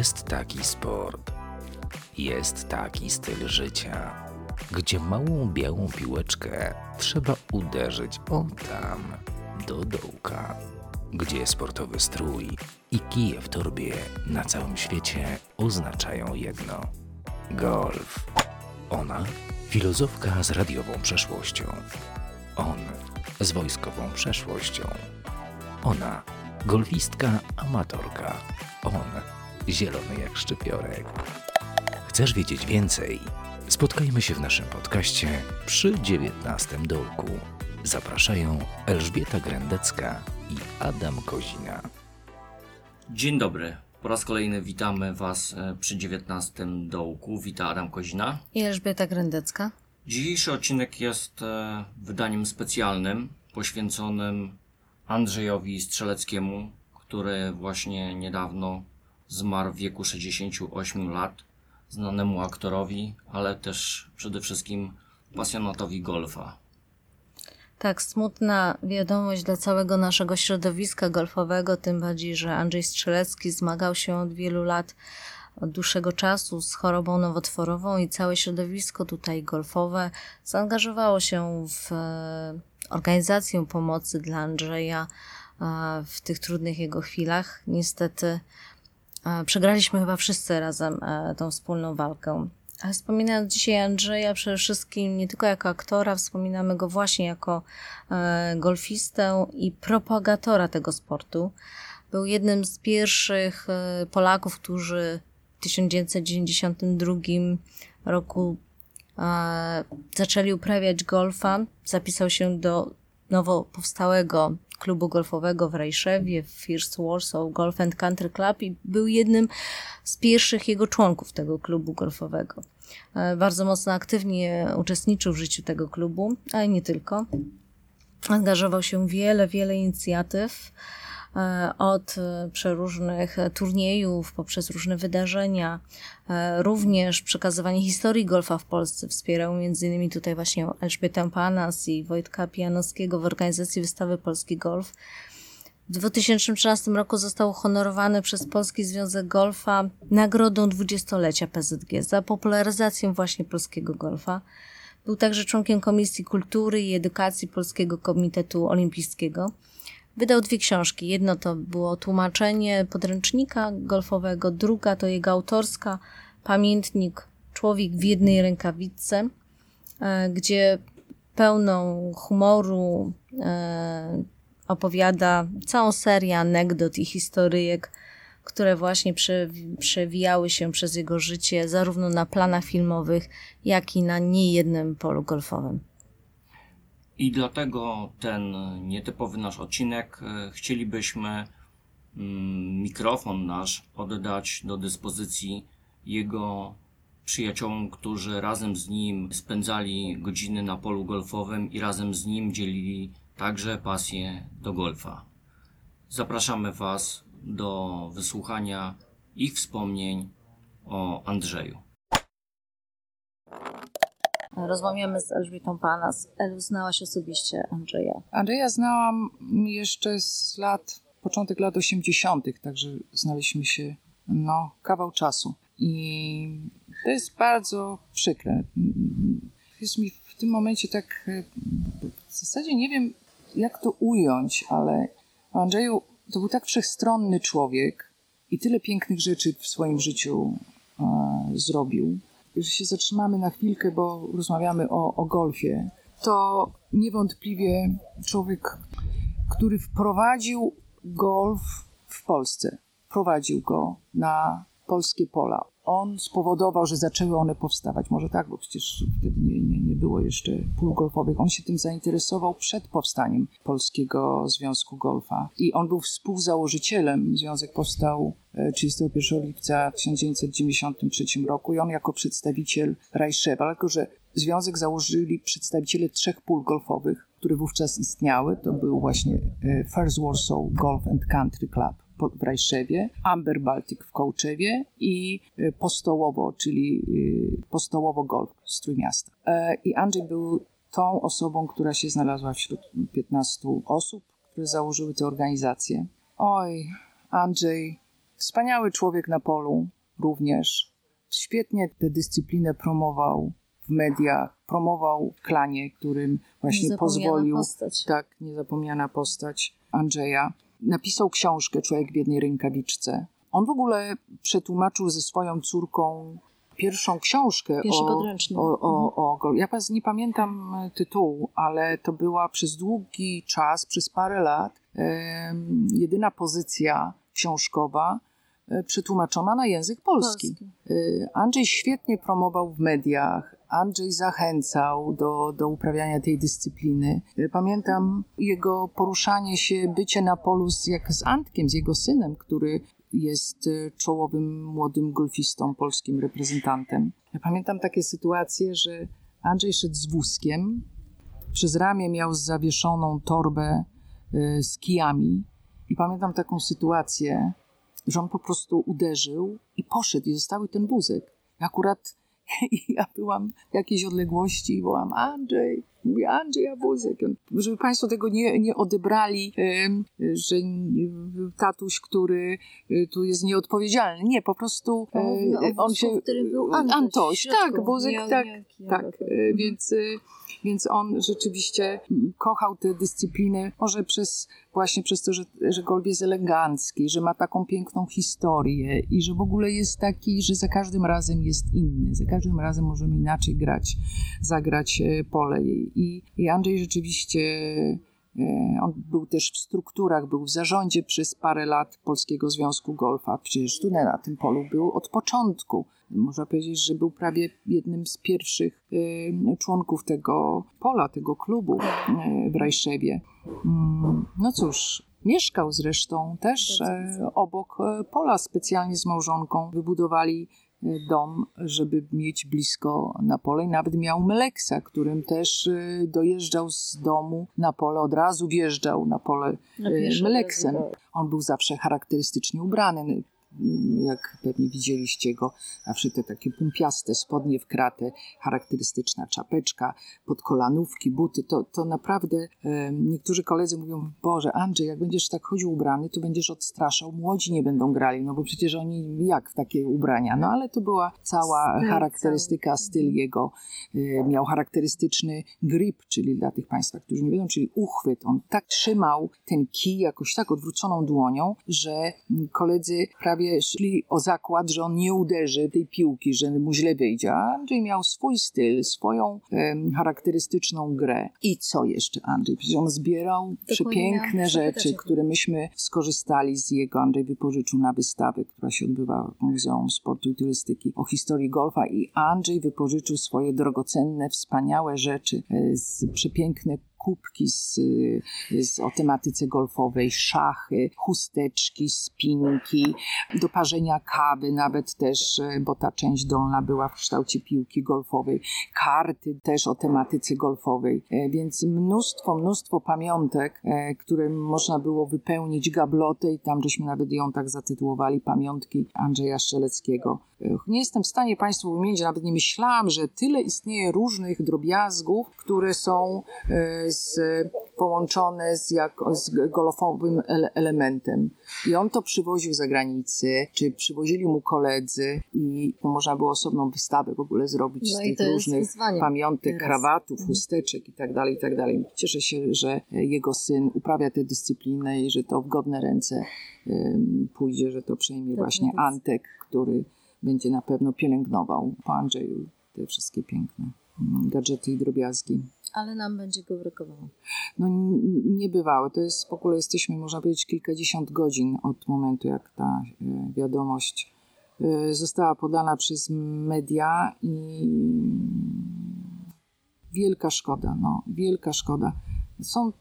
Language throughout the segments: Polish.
Jest taki sport, jest taki styl życia, gdzie małą białą piłeczkę trzeba uderzyć o tam, do dołka, gdzie sportowy strój i kije w torbie na całym świecie oznaczają jedno golf. Ona filozofka z radiową przeszłością. On z wojskową przeszłością. Ona golfistka amatorka. On zielony jak szczypiorek. Chcesz wiedzieć więcej? Spotkajmy się w naszym podcaście przy dziewiętnastym dołku. Zapraszają Elżbieta Grendecka i Adam Kozina. Dzień dobry. Po raz kolejny witamy Was e, przy 19 dołku. Wita Adam Kozina. I Elżbieta Grendecka. Dzisiejszy odcinek jest e, wydaniem specjalnym poświęconym Andrzejowi Strzeleckiemu, który właśnie niedawno zmarł w wieku 68 lat. Znanemu aktorowi, ale też przede wszystkim pasjonatowi golfa. Tak, smutna wiadomość dla całego naszego środowiska golfowego, tym bardziej, że Andrzej Strzelecki zmagał się od wielu lat, od dłuższego czasu z chorobą nowotworową i całe środowisko tutaj golfowe zaangażowało się w e, organizację pomocy dla Andrzeja e, w tych trudnych jego chwilach. Niestety przegraliśmy chyba wszyscy razem tą wspólną walkę. Ale wspominając dzisiaj Andrzeja, przede wszystkim nie tylko jako aktora, wspominamy go właśnie jako e, golfistę i propagatora tego sportu. Był jednym z pierwszych e, Polaków, którzy w 1992 roku e, zaczęli uprawiać golfa. Zapisał się do nowo powstałego klubu golfowego w Rajszewie, w First Warsaw Golf and Country Club i był jednym z pierwszych jego członków tego klubu golfowego. E, bardzo mocno aktywnie uczestniczył w życiu tego klubu, ale nie tylko. Angażował się w wiele, wiele inicjatyw od przeróżnych turniejów, poprzez różne wydarzenia, e, również przekazywanie historii golfa w Polsce. Wspierał m.in. tutaj właśnie Elżbietę Panas i Wojtka Pijanowskiego w organizacji wystawy Polski Golf. W 2013 roku został uhonorowany przez Polski Związek Golfa nagrodą dwudziestolecia PZG za popularyzację właśnie polskiego golfa. Był także członkiem Komisji Kultury i Edukacji Polskiego Komitetu Olimpijskiego. Wydał dwie książki. Jedno to było tłumaczenie podręcznika golfowego, druga to jego autorska pamiętnik Człowiek w jednej rękawiczce, e, gdzie pełną humoru, e, opowiada całą serię anegdot i historyjek, które właśnie przewijały się przez jego życie, zarówno na planach filmowych, jak i na niejednym polu golfowym. I dlatego ten nietypowy nasz odcinek e, chcielibyśmy mm, mikrofon nasz oddać do dyspozycji jego przyjaciołom, którzy razem z nim spędzali godziny na polu golfowym i razem z nim dzielili także pasję do golfa. Zapraszamy Was do wysłuchania ich wspomnień o Andrzeju. Rozmawiamy z Elżbietą Panas. Elu, znałaś osobiście Andrzeja? Andrzeja znałam jeszcze z lat, początek lat 80., także znaliśmy się no, kawał czasu. I to jest bardzo przykre. Jest mi w tym momencie tak, w zasadzie nie wiem, jak to ująć, ale Andrzeju to był tak wszechstronny człowiek i tyle pięknych rzeczy w swoim życiu e, zrobił. Jeżeli się zatrzymamy na chwilkę, bo rozmawiamy o, o golfie, to niewątpliwie człowiek, który wprowadził golf w Polsce. Wprowadził go na polskie pola on spowodował, że zaczęły one powstawać. Może tak, bo przecież wtedy nie, nie, nie było jeszcze pól golfowych. On się tym zainteresował przed powstaniem Polskiego Związku Golfa. I on był współzałożycielem. Związek powstał 31 e, lipca 1993 roku i on jako przedstawiciel Rajszewa, tylko że Związek założyli przedstawiciele trzech pól golfowych, które wówczas istniały. To był właśnie e, First Warsaw Golf and Country Club w Rajszewie, Amber Baltic w Kołczewie i y, Postołowo, czyli y, Postołowo Golf z Trójmiasta. E, I Andrzej był tą osobą, która się znalazła wśród 15 osób, które założyły tę organizację. Oj, Andrzej Wspaniały człowiek na polu również. Świetnie tę dyscyplinę promował w mediach, promował w klanie, którym właśnie pozwolił. Postać. Tak, niezapomniana postać Andrzeja. Napisał książkę Człowiek w jednej rękawiczce. On w ogóle przetłumaczył ze swoją córką pierwszą książkę Pierwszy o, o, o, o Gol- Ja nie pamiętam e, tytułu, ale to była przez długi czas, przez parę lat, em, jedyna pozycja książkowa e, przetłumaczona na język polski. Polski. Andrzej świetnie promował w mediach. Andrzej zachęcał do, do uprawiania tej dyscypliny. Y, Pamiętam jego poruszanie się, bycie na polu z, jak z Antkiem, z jego synem, który jest y, czołowym młodym golfistą, polskim reprezentantem. Ja pamiętam takie sytuacje, że Andrzej szedł z wózkiem, przez ramię miał zawieszoną torbę y, z kijami i pamiętam taką sytuację, że on po prostu uderzył i poszedł i zostały ten wózek. I ja byłam w jakiejś odległości i wołam Andrzej, mówię Andrzej, a wózek. On- Żeby Państwo tego nie, nie odebrali, że tatuś, który y, tu jest nieodpowiedzialny. Nie, po prostu e, on wózku, się... Antoś tak, wózek, Nie- tak, tak. e, Więc, e, więc on rzeczywiście kochał tę dyscyplinę, może przez, właśnie przez to, że, że golf jest elegancki, że ma taką piękną historię i że w ogóle jest taki, że za każdym razem jest inny, za każdym razem możemy inaczej grać, zagrać e, pole. I, i Andrzej rzeczywiście on był też w strukturach, był w zarządzie przez parę lat Polskiego Związku Golfa. Przecież tu na tym polu był od początku. Można powiedzieć, że był prawie jednym z pierwszych e, członków tego pola, tego klubu e, w Rajszewie. Mm, No cóż, mieszkał zresztą też e, obok e, pola specjalnie z małżonką. Wybudowali e, dom, żeby mieć blisko na pole i nawet miał Meleksa, którym też e, dojeżdżał z domu na pole, od razu wjeżdżał na pole pierwszy Meleksem. On był zawsze charakterystycznie ubrany. Jak pewnie widzieliście go, zawsze te takie pumpiaste spodnie w kratę, charakterystyczna czapeczka, podkolanówki, buty. To, to naprawdę e, niektórzy koledzy mówią, Boże, Andrzej, jak będziesz tak chodził ubrany, to będziesz odstraszał. Młodzi nie będą grali, no bo przecież oni jak w takie ubrania? No ale to była cała Styl charakterystyka, styl jego. E, Miał charakterystyczny grip, czyli dla tych Państwa, którzy nie wiedzą, czyli uchwyt. On tak trzymał ten kij jakoś tak odwróconą dłonią, że koledzy prawie szli o zakład, że on nie uderzy tej piłki, że mu źle wyjdzie. A Andrzej miał swój styl, swoją em, charakterystyczną grę. I co jeszcze Andrzej? Przecież on zbierał przepiękne rzeczy, które myśmy skorzystali z jego. Andrzej wypożyczył na wystawę, która się odbywa w Muzeum Sportu i Turystyki o historii golfa i Andrzej wypożyczył swoje drogocenne, wspaniałe rzeczy, e, z przepiękne kubki z, z, o tematyce golfowej, szachy, chusteczki, spinki, do parzenia kawy nawet też, e, bo ta część dolna była w kształcie piłki golfowej, karty też o tematyce golfowej, E, więc mnóstwo, mnóstwo pamiątek, e, które można było wypełnić gablotę i tam żeśmy nawet ją tak zatytułowali Pamiątki Andrzeja Strzeleckiego. E, Nie jestem w stanie Państwu wymienić, nawet nie myślałam, że tyle istnieje różnych drobiazgów, które są e, z, połączone z, jak, z golfowym ele- elementem. I on to przywoził za granicę, czy przywozili mu koledzy i można było osobną wystawę w ogóle zrobić No z tych różnych pamiątek, teraz. krawatów, Mhm. chusteczek i tak dalej, i tak dalej. Cieszę się, że jego syn uprawia tę dyscyplinę i że to w godne ręce pójdzie, że to przejmie Tak, właśnie więc- Antek, który będzie na pewno pielęgnował po Andrzeju te wszystkie piękne mm, gadżety i drobiazgi. Ale nam będzie go brakowało. No niebywałe. To jest w ogóle jesteśmy, można powiedzieć, kilkadziesiąt godzin od momentu, jak ta e, wiadomość e, została podana przez media i wielka szkoda, no, wielka szkoda. Są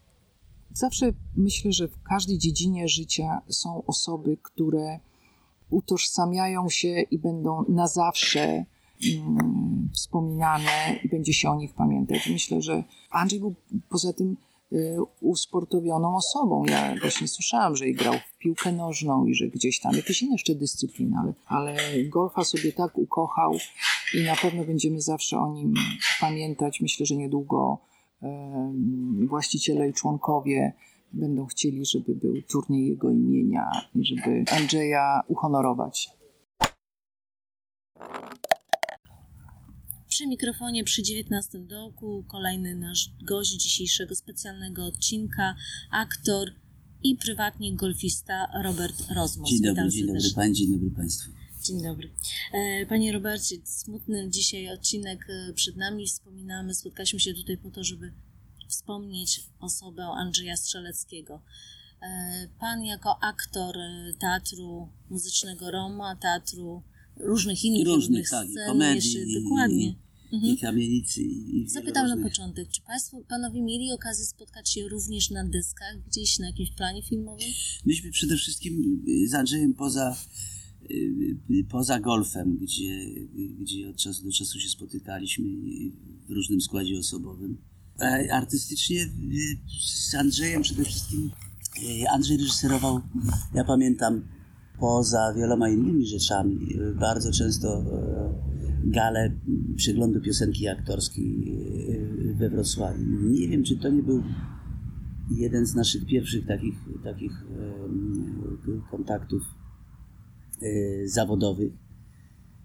zawsze myślę, że w każdej dziedzinie życia są osoby, które utożsamiają się i będą na zawsze mm, wspominane i będzie się o nich pamiętać. Myślę, że Andrzej był poza tym y, usportowioną osobą. Ja właśnie słyszałam, że i grał w piłkę nożną i że gdzieś tam jakieś inne jeszcze dyscypliny, ale, ale golfa sobie tak ukochał i na pewno będziemy zawsze o nim pamiętać. Myślę, że niedługo em, właściciele i członkowie będą chcieli, żeby był turniej jego imienia i żeby Andrzeja uhonorować. Przy mikrofonie przy 19 dołku kolejny nasz gość dzisiejszego specjalnego odcinka, aktor i prywatnie golfista Robert Rozmus. Dzień dobry, dzień dobry. Pani, dzień dobry Państwu. Dzień dobry. E, Panie Robercie, smutny dzisiaj odcinek e, przed nami. Wspominamy, spotkaliśmy się tutaj po to, żeby wspomnieć osobę Andrzeja Strzeleckiego. E, Pan jako aktor e, teatru muzycznego Roma, teatru różnych innych Różnych, różnych tak, scen, komedii, jeszcze, dokładnie. Mhm. I kamienicy, i, i Zapytam na różnych- początek, czy Państwo, Panowie mieli okazję spotkać się również na deskach, gdzieś na jakimś planie filmowym? Myśmy przede wszystkim y, z Andrzejem poza, y, y, poza golfem, gdzie, gdzie od czasu do czasu się spotykaliśmy w różnym składzie osobowym. A artystycznie y, z Andrzejem przede wszystkim y, Andrzej reżyserował, ja pamiętam, poza wieloma innymi rzeczami, bardzo często galę przeglądu piosenki aktorskiej we Wrocławiu. Nie wiem, czy to nie był jeden z naszych pierwszych takich, takich kontaktów e, zawodowych.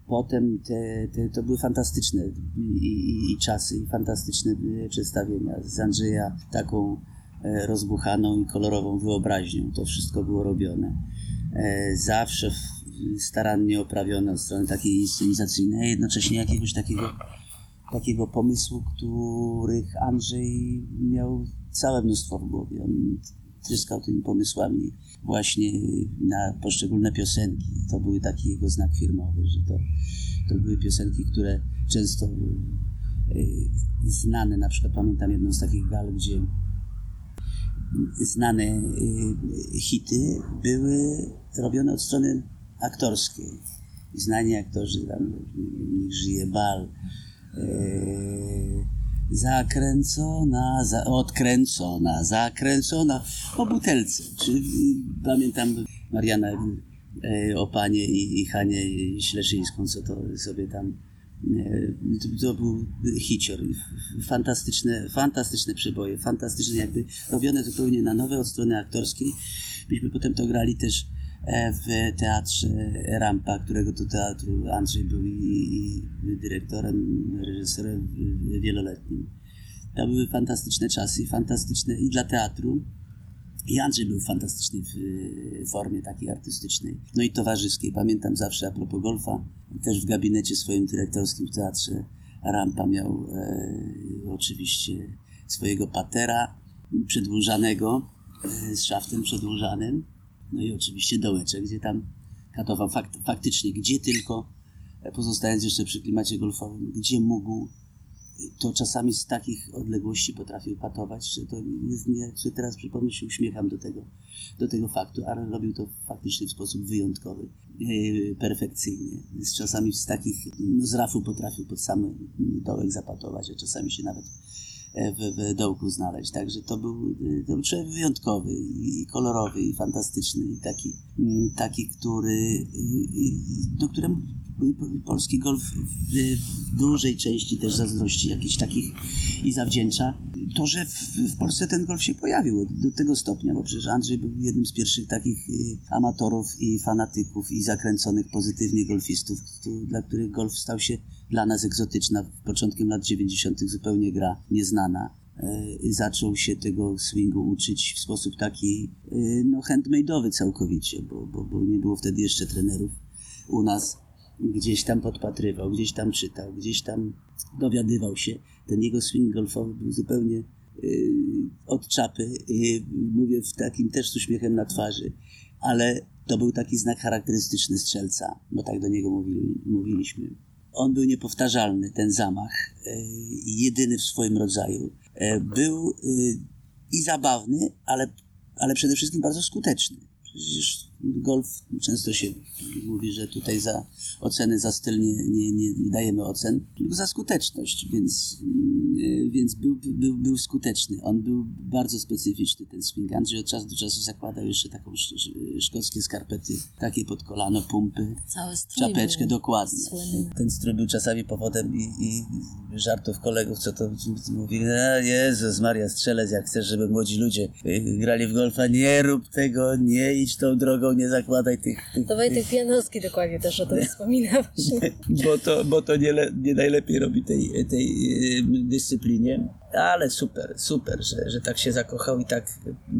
Potem te, te, to były fantastyczne i, i, i czasy, i fantastyczne e, przedstawienia z Andrzeja taką e, rozbuchaną i kolorową wyobraźnią. To wszystko było robione. E, Zawsze starannie oprawione od strony takiej inscenizacyjnej, jednocześnie jakiegoś takiego takiego pomysłu, których Andrzej miał całe mnóstwo w głowie. On tryskał tymi pomysłami właśnie na poszczególne piosenki. To były taki jego znak firmowy, że to, to były piosenki, które często y, znane, na przykład pamiętam jedną z takich gal, gdzie znane y, hity były robione od strony aktorskiej. Znani aktorzy, tam, niech żyje bal, Eee, zakręcona, za, odkręcona, zakręcona o butelce. Czy, y, pamiętam Mariana e, Opanie i, i Hanię Śleszyńską, co to sobie tam e, to, był hicior. Fantastyczne, fantastyczne przeboje, fantastyczne jakby robione zupełnie na nowe od strony aktorskiej. Myśmy potem to grali też w teatrze Rampa, którego to teatru Andrzej był i, i dyrektorem, reżyserem wieloletnim. To były fantastyczne czasy, fantastyczne i dla teatru. I Andrzej był fantastyczny w e, formie takiej artystycznej, no i towarzyskiej. Pamiętam zawsze a propos golfa, też w gabinecie swoim dyrektorskim w teatrze Rampa miał e, oczywiście swojego patera przedłużanego, e, z szaftem przedłużanym, no i oczywiście dołeczek, gdzie tam katował fakt, faktycznie, gdzie tylko, e, pozostając jeszcze przy klimacie golfowym, gdzie mógł, to czasami z takich odległości potrafił patować, że to jest nie, że teraz przypomnę się uśmiecham do tego, do tego faktu, ale robił to faktycznie w sposób wyjątkowy, e, perfekcyjny. Z czasami z takich, no z rafu potrafił pod sam dołek zapatować, a czasami się nawet e, w, w dołku znaleźć. Także to był, e, to był człowiek wyjątkowy i kolorowy i fantastyczny i taki, mm, taki który, do któremu polski golf w, dużej części też zazdrości jakichś takich i zawdzięcza to, że w, Polsce ten golf się pojawił do tego stopnia, bo przecież Andrzej był jednym z pierwszych takich y, amatorów i fanatyków i zakręconych pozytywnie golfistów, dla których golf stał się dla nas egzotyczna. Początkiem lat 90. zupełnie gra nieznana. Y, Zaczął się tego swingu uczyć w sposób taki y, no, handmade'owy całkowicie, bo, bo, bo nie było wtedy jeszcze trenerów u nas gdzieś tam podpatrywał, gdzieś tam czytał, gdzieś tam dowiadywał się. Ten jego swing golfowy był zupełnie yy, od czapy, yy, mówię w takim też z uśmiechem na twarzy, ale to był taki znak charakterystyczny strzelca, bo tak do niego mówili, mówiliśmy. On był niepowtarzalny, ten zamach, yy, jedyny w swoim rodzaju. Yy, był yy, i zabawny, ale, ale przede wszystkim bardzo skuteczny. Przecież golf często się mówi, że tutaj za oceny za styl nie, nie, nie dajemy ocen, tylko za skuteczność, więc, mm, więc był, był, był skuteczny. On był bardzo specyficzny, ten swing. Andrzej od czasu do czasu zakładał jeszcze taką sz, sz, szkockie skarpety, takie pod kolano, pumpy, czapeczkę, dokładnie. słynny. Ten strój był czasami powodem i, i żartów kolegów, co to mówili, a Jezus Maria, strzelec, jak chcesz, żeby młodzi ludzie y, grali w golfa, nie rób tego, nie idź tą drogą, nie zakładaj tych... tych To Wojtek Pianowski dokładnie też o tym wspomina właśnie. bo to, bo to nie, le, nie najlepiej robi tej, tej dyscyplinie. Ale super, super, że, że tak się zakochał i tak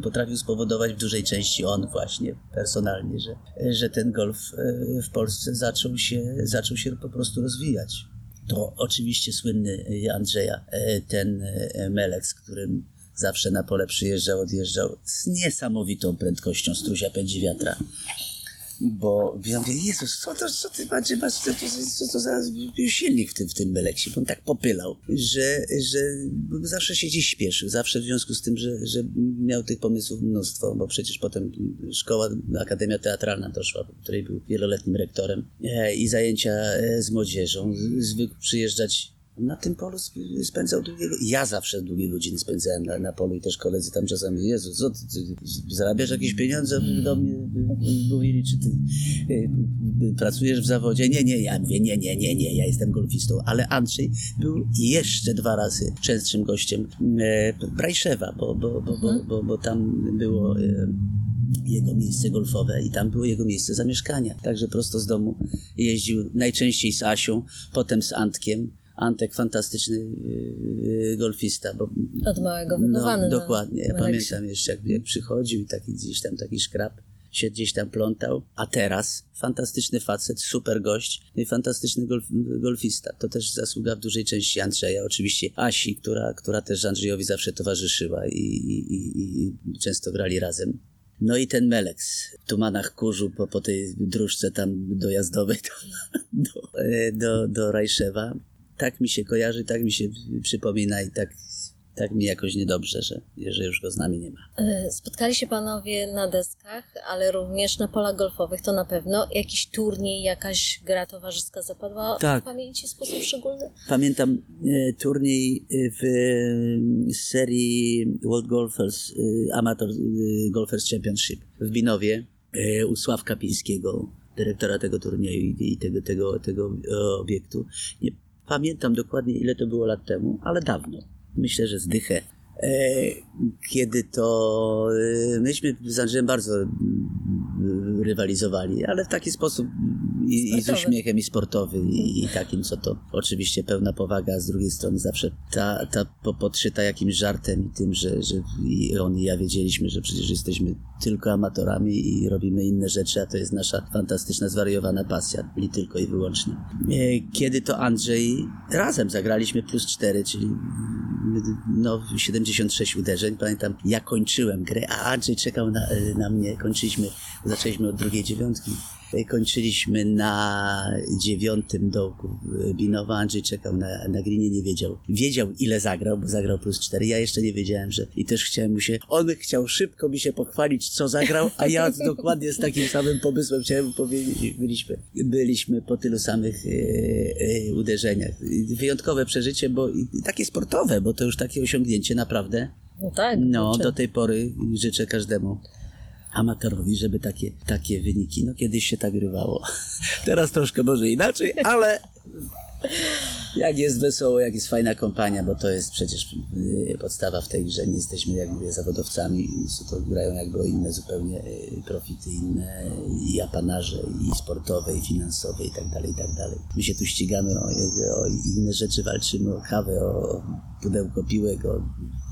potrafił spowodować w dużej części on właśnie personalnie, że, że ten golf y, w Polsce zaczął się, zaczął się po prostu rozwijać. To oczywiście słynny y, Andrzeja, y, ten Melek, z którym zawsze na pole przyjeżdżał, odjeżdżał z niesamowitą prędkością struzia pędzi wiatra. Bo ja mówię, Jezus, co to, co ty masz, masz co, to, co to za silnik w tym, w tym Meleksie? Bo on tak popylał, że, że zawsze się gdzieś śpieszył. Zawsze w związku z tym, że, że miał tych pomysłów mnóstwo, bo przecież potem szkoła, Akademia Teatralna doszła, której był wieloletnim rektorem e, i zajęcia e, z młodzieżą. Zwykł przyjeżdżać na tym polu sp- spędzał długie Ja zawsze długie godziny spędzałem na, na polu i też koledzy tam czasami, Jezu, co ty, ty zarabiasz jakieś pieniądze? Do mnie y, mówili, czy ty y, y, pracujesz w zawodzie? Nie, nie, ja mówię, nie, nie, nie, nie, ja jestem golfistą. Ale Andrzej był jeszcze dwa razy częstszym gościem Brajszewa, bo, bo, bo, bo, bo, bo tam było... Jego miejsce golfowe i tam było jego miejsce zamieszkania. Także prosto z domu jeździł najczęściej z Asią, potem z Antkiem. Antek fantastyczny yy, golfista, bo Od małego wychowany no, na dokładnie. Ja pamiętam jeszcze, jak, jak przychodził i taki gdzieś tam taki szkrab się gdzieś tam plątał. A teraz fantastyczny facet, super gość no i fantastyczny golf, golfista. To też zasługa w dużej części Andrzeja, oczywiście Asi, która, która też Andrzejowi zawsze towarzyszyła i, i, i, i często grali razem. No i ten Meleks w tumanach kurzu po, po tej dróżce tam dojazdowej do, do, do, do Rajszewa. Tak mi się kojarzy, tak mi się przypomina i tak, tak mi jakoś niedobrze, że, że już go z nami nie ma. E, Spotkali się panowie na deskach, ale również na polach golfowych, to na pewno. Jakiś turniej, jakaś gra towarzyska zapadła Tak. w pamięci w sposób szczególny? Pamiętam e, turniej e, w e, serii World Golfers, e, Amateur e, Golfers Championship w Binowie u Sławka Pińskiego, dyrektora tego turnieju i, tego, tego, tego obiektu. Nie pamiętam dokładnie ile to było lat temu, ale dawno. Myślę, że zdychę. E, kiedy to e, myśmy z Andrzejem bardzo mm, rywalizowali, ale w taki sposób i, i z uśmiechem i sportowy i, i takim, co to oczywiście pełna powaga, a z drugiej strony zawsze ta, ta po- podszyta jakimś żartem i tym, że, że i on i ja wiedzieliśmy, że przecież jesteśmy tylko amatorami i robimy inne rzeczy, a to jest nasza fantastyczna, zwariowana pasja, i tylko i wyłącznie. E, Kiedy to Andrzej razem zagraliśmy plus 4, czyli no, 76 uderzeń. Pamiętam, ja kończyłem grę, a Andrzej czekał na, na mnie. Kończyliśmy, zaczęliśmy od drugiej dziewiątki. Kończyliśmy na dziewiątym dołku Binowa. Andrzej czekał na, na grinie, nie wiedział. Wiedział, ile zagrał, bo zagrał plus 4. Ja jeszcze nie wiedziałem, że i też chciałem mu się. On chciał szybko mi się pochwalić, co zagrał, a ja dokładnie z takim samym pomysłem chciałem mu powiedzieć. Byliśmy, byliśmy po tylu samych e, e, uderzeniach. Wyjątkowe przeżycie, bo takie sportowe, bo to już takie osiągnięcie naprawdę. No tak. No, do tej pory życzę każdemu amatorowi, żeby takie, takie wyniki, no kiedyś się tak grywało. Teraz troszkę może inaczej, ale jak jest wesoło, jak jest fajna kompania, bo to jest przecież y, podstawa w tej grze, nie jesteśmy, jak mówię, zawodowcami, to grają jakby inne zupełnie y, profity, inne i apanarze, i sportowe, i finansowe, i tak dalej, i tak dalej. My się tu ścigamy o, o inne rzeczy, walczymy o kawę, o pudełko piłek, o,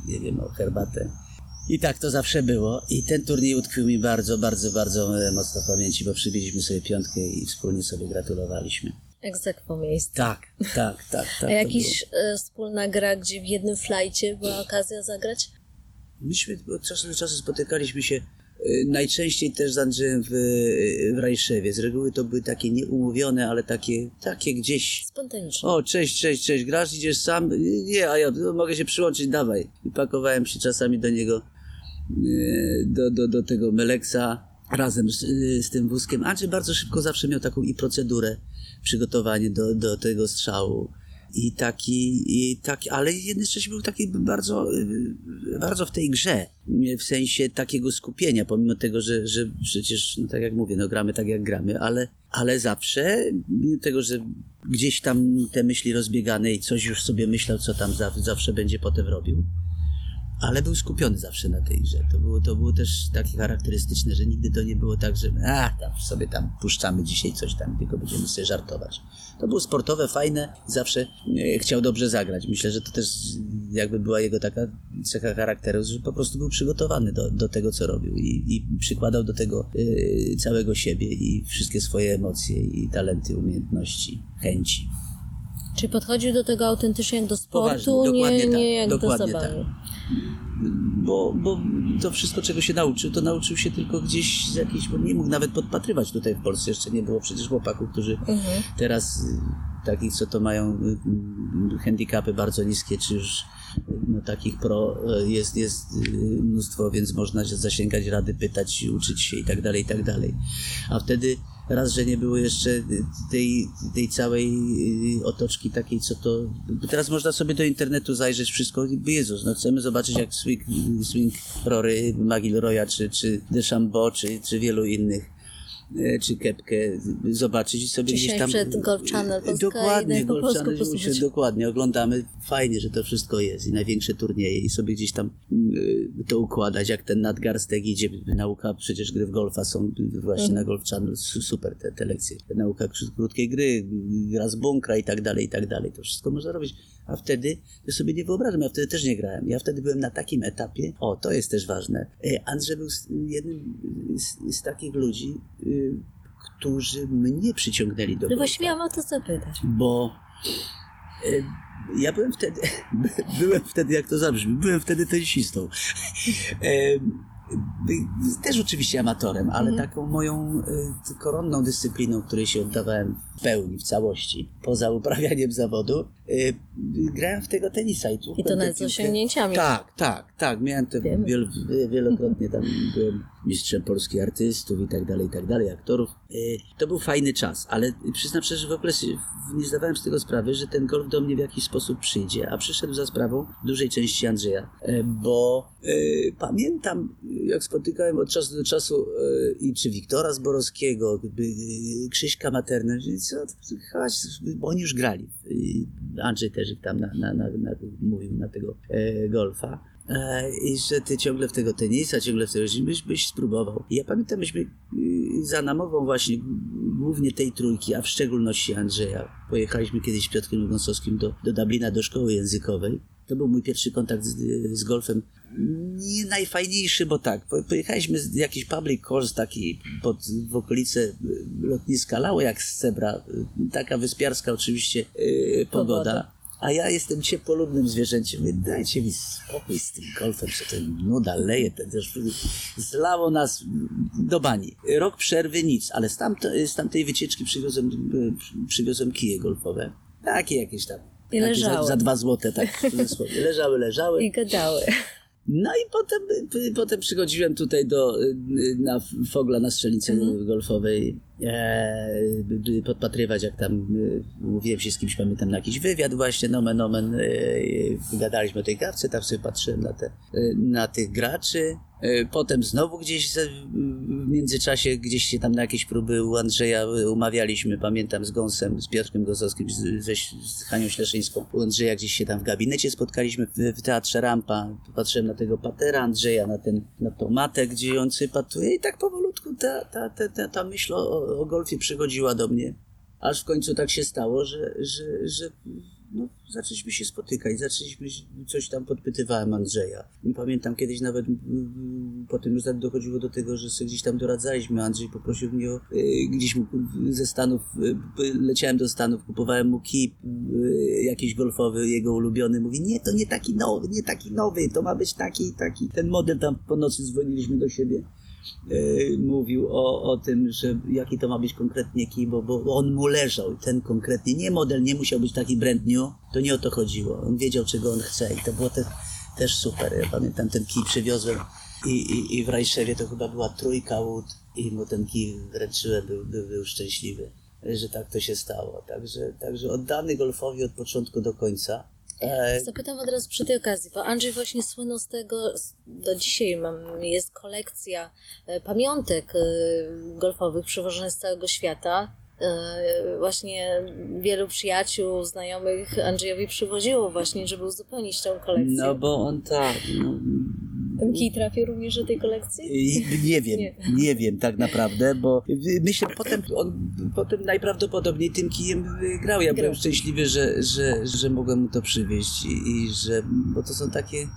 nie wiem, o herbatę. I tak to zawsze było. I ten turniej utkwił mi bardzo, bardzo, bardzo e, mocno w pamięci, bo przywieźliśmy sobie piątkę i wspólnie sobie gratulowaliśmy. Egzekwo miejsce. Tak, tak, tak. tak A jakiś e, wspólna gra, gdzie w jednym flajcie była okazja zagrać? Myśmy od czasu do czasu spotykaliśmy się e, najczęściej też z Andrzejem w, w Rajszewie. Z reguły to były takie nieumówione, ale takie, takie gdzieś Spontanicznie. O, cześć, cześć, cześć, grasz, idziesz sam? Nie, a ja no, mogę się przyłączyć, dawaj. I pakowałem się czasami do niego, do, do, do tego Meleksa razem z, z tym wózkiem. Andrzej bardzo szybko zawsze miał taką i procedurę, przygotowanie do, do tego strzału. I taki, i taki, ale jednocześnie był taki bardzo, bardzo w tej grze, w sensie takiego skupienia, pomimo tego, że, że przecież, no tak jak mówię, no gramy tak jak gramy, ale, ale zawsze, mimo tego, że gdzieś tam te myśli rozbiegane i coś już sobie myślał, co tam zawsze będzie potem robił, ale był skupiony zawsze na tej grze. To było, to było też takie charakterystyczne, że nigdy to nie było tak, że a, tam sobie tam puszczamy dzisiaj coś tam, tylko będziemy sobie żartować. To było sportowe, fajne, zawsze e, chciał dobrze zagrać. Myślę, że to też jakby była jego taka cecha charakteru, że po prostu był przygotowany do, do tego, co robił i, i przykładał do tego y, całego siebie i wszystkie swoje emocje i talenty, umiejętności, chęci. Czyli podchodził do tego autentycznie jak do sportu, Poważnie, nie, dokładnie nie tak, jak do dokładnie zabawy. tak. Bo, bo to wszystko, czego się nauczył, to nauczył się tylko gdzieś z jakiejś, bo nie mógł nawet podpatrywać tutaj w Polsce. Jeszcze nie było przecież chłopaków, którzy Mhm. teraz y, takich, co to mają y, y, handicapy bardzo niskie, czy już no, takich pro jest, jest mnóstwo, więc można się zasięgać rady, pytać, uczyć się i tak dalej, i tak dalej. A wtedy raz, że nie było jeszcze tej, tej całej y, otoczki takiej, co to... Teraz można sobie do internetu zajrzeć wszystko Jezus, no chcemy zobaczyć jak Swing, swing Rory, McIlroya, czy, czy DeChambeau, czy, czy wielu innych czy kepkę zobaczyć i sobie Czy gdzieś tam... przed Golf Channel Polska Dokładnie, po Golf Channel, posłuchać. się dokładnie, oglądamy. Fajnie, że to wszystko jest i największe turnieje i sobie gdzieś tam y, to układać, jak ten nadgarstek idzie. Nauka, przecież gry w golfa są właśnie Mhm. na Golf Channel, su- super te, te lekcje. Nauka krótkiej gry, gra z bunkra i tak dalej, i tak dalej. To wszystko można robić. A wtedy, ja sobie nie wyobrażam, ja wtedy też nie grałem. Ja wtedy byłem na takim etapie, o, to jest też ważne. E, Andrzej był jednym z, z takich ludzi, y, którzy mnie przyciągnęli do No właściwie ja mam to zapytać. bo e, ja byłem wtedy, byłem wtedy, jak to zabrzmi, byłem wtedy tenisistą. E, Też oczywiście amatorem, ale Mhm. taką moją e, koronną dyscypliną, której się oddawałem w pełni, w całości, poza uprawianiem zawodu, grałem w tego tenisa. I, I to nawet z osiągnięciami. Tak, tak, tak. Miałem to wiel, wielokrotnie tam byłem mistrzem polskich artystów i tak dalej, i tak dalej, aktorów. E, To był fajny czas, ale przyznam szczerze, że w ogóle się- nie zdawałem z tego sprawy, że ten golf do mnie w jakiś sposób przyjdzie, a przyszedł za sprawą dużej części Andrzeja, e, bo pamiętam, jak spotykałem od czasu do czasu i czy Wiktora Zborowskiego, Krzyśka Maternę, że co, chodź, bo oni już grali. Andrzej też tam na, na, na, na, mówił na tego e, golfa. E, I że ty ciągle w tego tenisa, ciągle w tego, byś, byś spróbował. I ja pamiętam, myśmy y, za namową właśnie głównie tej trójki, a w szczególności Andrzeja, pojechaliśmy kiedyś z Piotrkiem Gąsowskim do, do Dublina, do szkoły językowej. To był mój pierwszy kontakt z, z golfem. Nie najfajniejszy, bo tak, po- pojechaliśmy z jakiś public course taki pod, w okolice y, lotniska Lało, jak z Cebra. Y, Taka wyspiarska oczywiście y, pogoda. Pogoda. A ja jestem ciepłolubnym zwierzęciem. Mówię, Dajcie mi spokój z tym golfem, co ten nuda leje. Ten też zlało nas do bani. Rok przerwy, nic. Ale z, tamto, z tamtej wycieczki przywiozłem, e, przywiozłem kije golfowe. Takie jakieś tam. I takie za, leżały. za dwa złote, tak w cudzysłowie. Leżały, leżały. I gadały. No i potem, potem przychodziłem tutaj do, na Fogla na strzelnicy golfowej e, podpatrywać jak tam y, mówiłem się z kimś, pamiętam na jakiś wywiad właśnie, nomen omen, y, gadaliśmy o tej kawce, tam sobie patrzyłem na, te, y, na tych graczy. Y, Potem znowu gdzieś w międzyczasie gdzieś się tam na jakieś próby u Andrzeja y, umawialiśmy, pamiętam z Gąsem, z Piotrkiem Gozowskim, z, z Hanią Śleszyńską. U Andrzeja gdzieś się tam w gabinecie spotkaliśmy w, w teatrze Rampa. Patrzyłem na tego patera Andrzeja, na, ten, na tą matę, gdzie on cypatuje i tak powolutku ta, ta, ta, ta, ta myśl o, o golfie przychodziła do mnie. Aż w końcu tak się stało, że, że, że no, zaczęliśmy się spotykać, zaczęliśmy coś tam podpytywałem Andrzeja. Pamiętam kiedyś nawet mm, potem już tak dochodziło do tego, że sobie gdzieś tam doradzaliśmy. Andrzej poprosił mnie o y, gdzieś ze Stanów, y, leciałem do Stanów, kupowałem mu kip y, jakiś golfowy, jego ulubiony. Mówi, nie, to nie taki nowy, nie taki nowy, to ma być taki taki. Ten model tam po nocy dzwoniliśmy do siebie e, mówił o, o tym, że jaki to ma być konkretnie kij, bo, bo on mu leżał, ten konkretnie, nie model, nie musiał być taki brand new, to nie o to chodziło. On wiedział, czego on chce i to było te, też super. Ja pamiętam, ten kij przywiozłem i, i, i w Rajszewie to chyba była trójka łód i mu ten kij wręczyłem, był, był, był szczęśliwy. że tak to się stało. Także, także oddany golfowi od początku do końca. E, Zapytam od razu przy tej okazji, bo Andrzej właśnie słynął z tego, do dzisiaj mam, jest kolekcja e, pamiątek e, golfowych przywożonych z całego świata. Właśnie wielu przyjaciół, znajomych Andrzejowi przywoziło właśnie, żeby uzupełnić tą kolekcję. no bo on tak. No, Ten kij trafił również do tej kolekcji? Nie wiem, Nie. nie. wiem tak naprawdę, bo myślę, potem, on, potem najprawdopodobniej tym kijem grał. Ja byłem Grał. szczęśliwy, że, że, że mogłem mu to przywieźć i, i że, bo to są takie,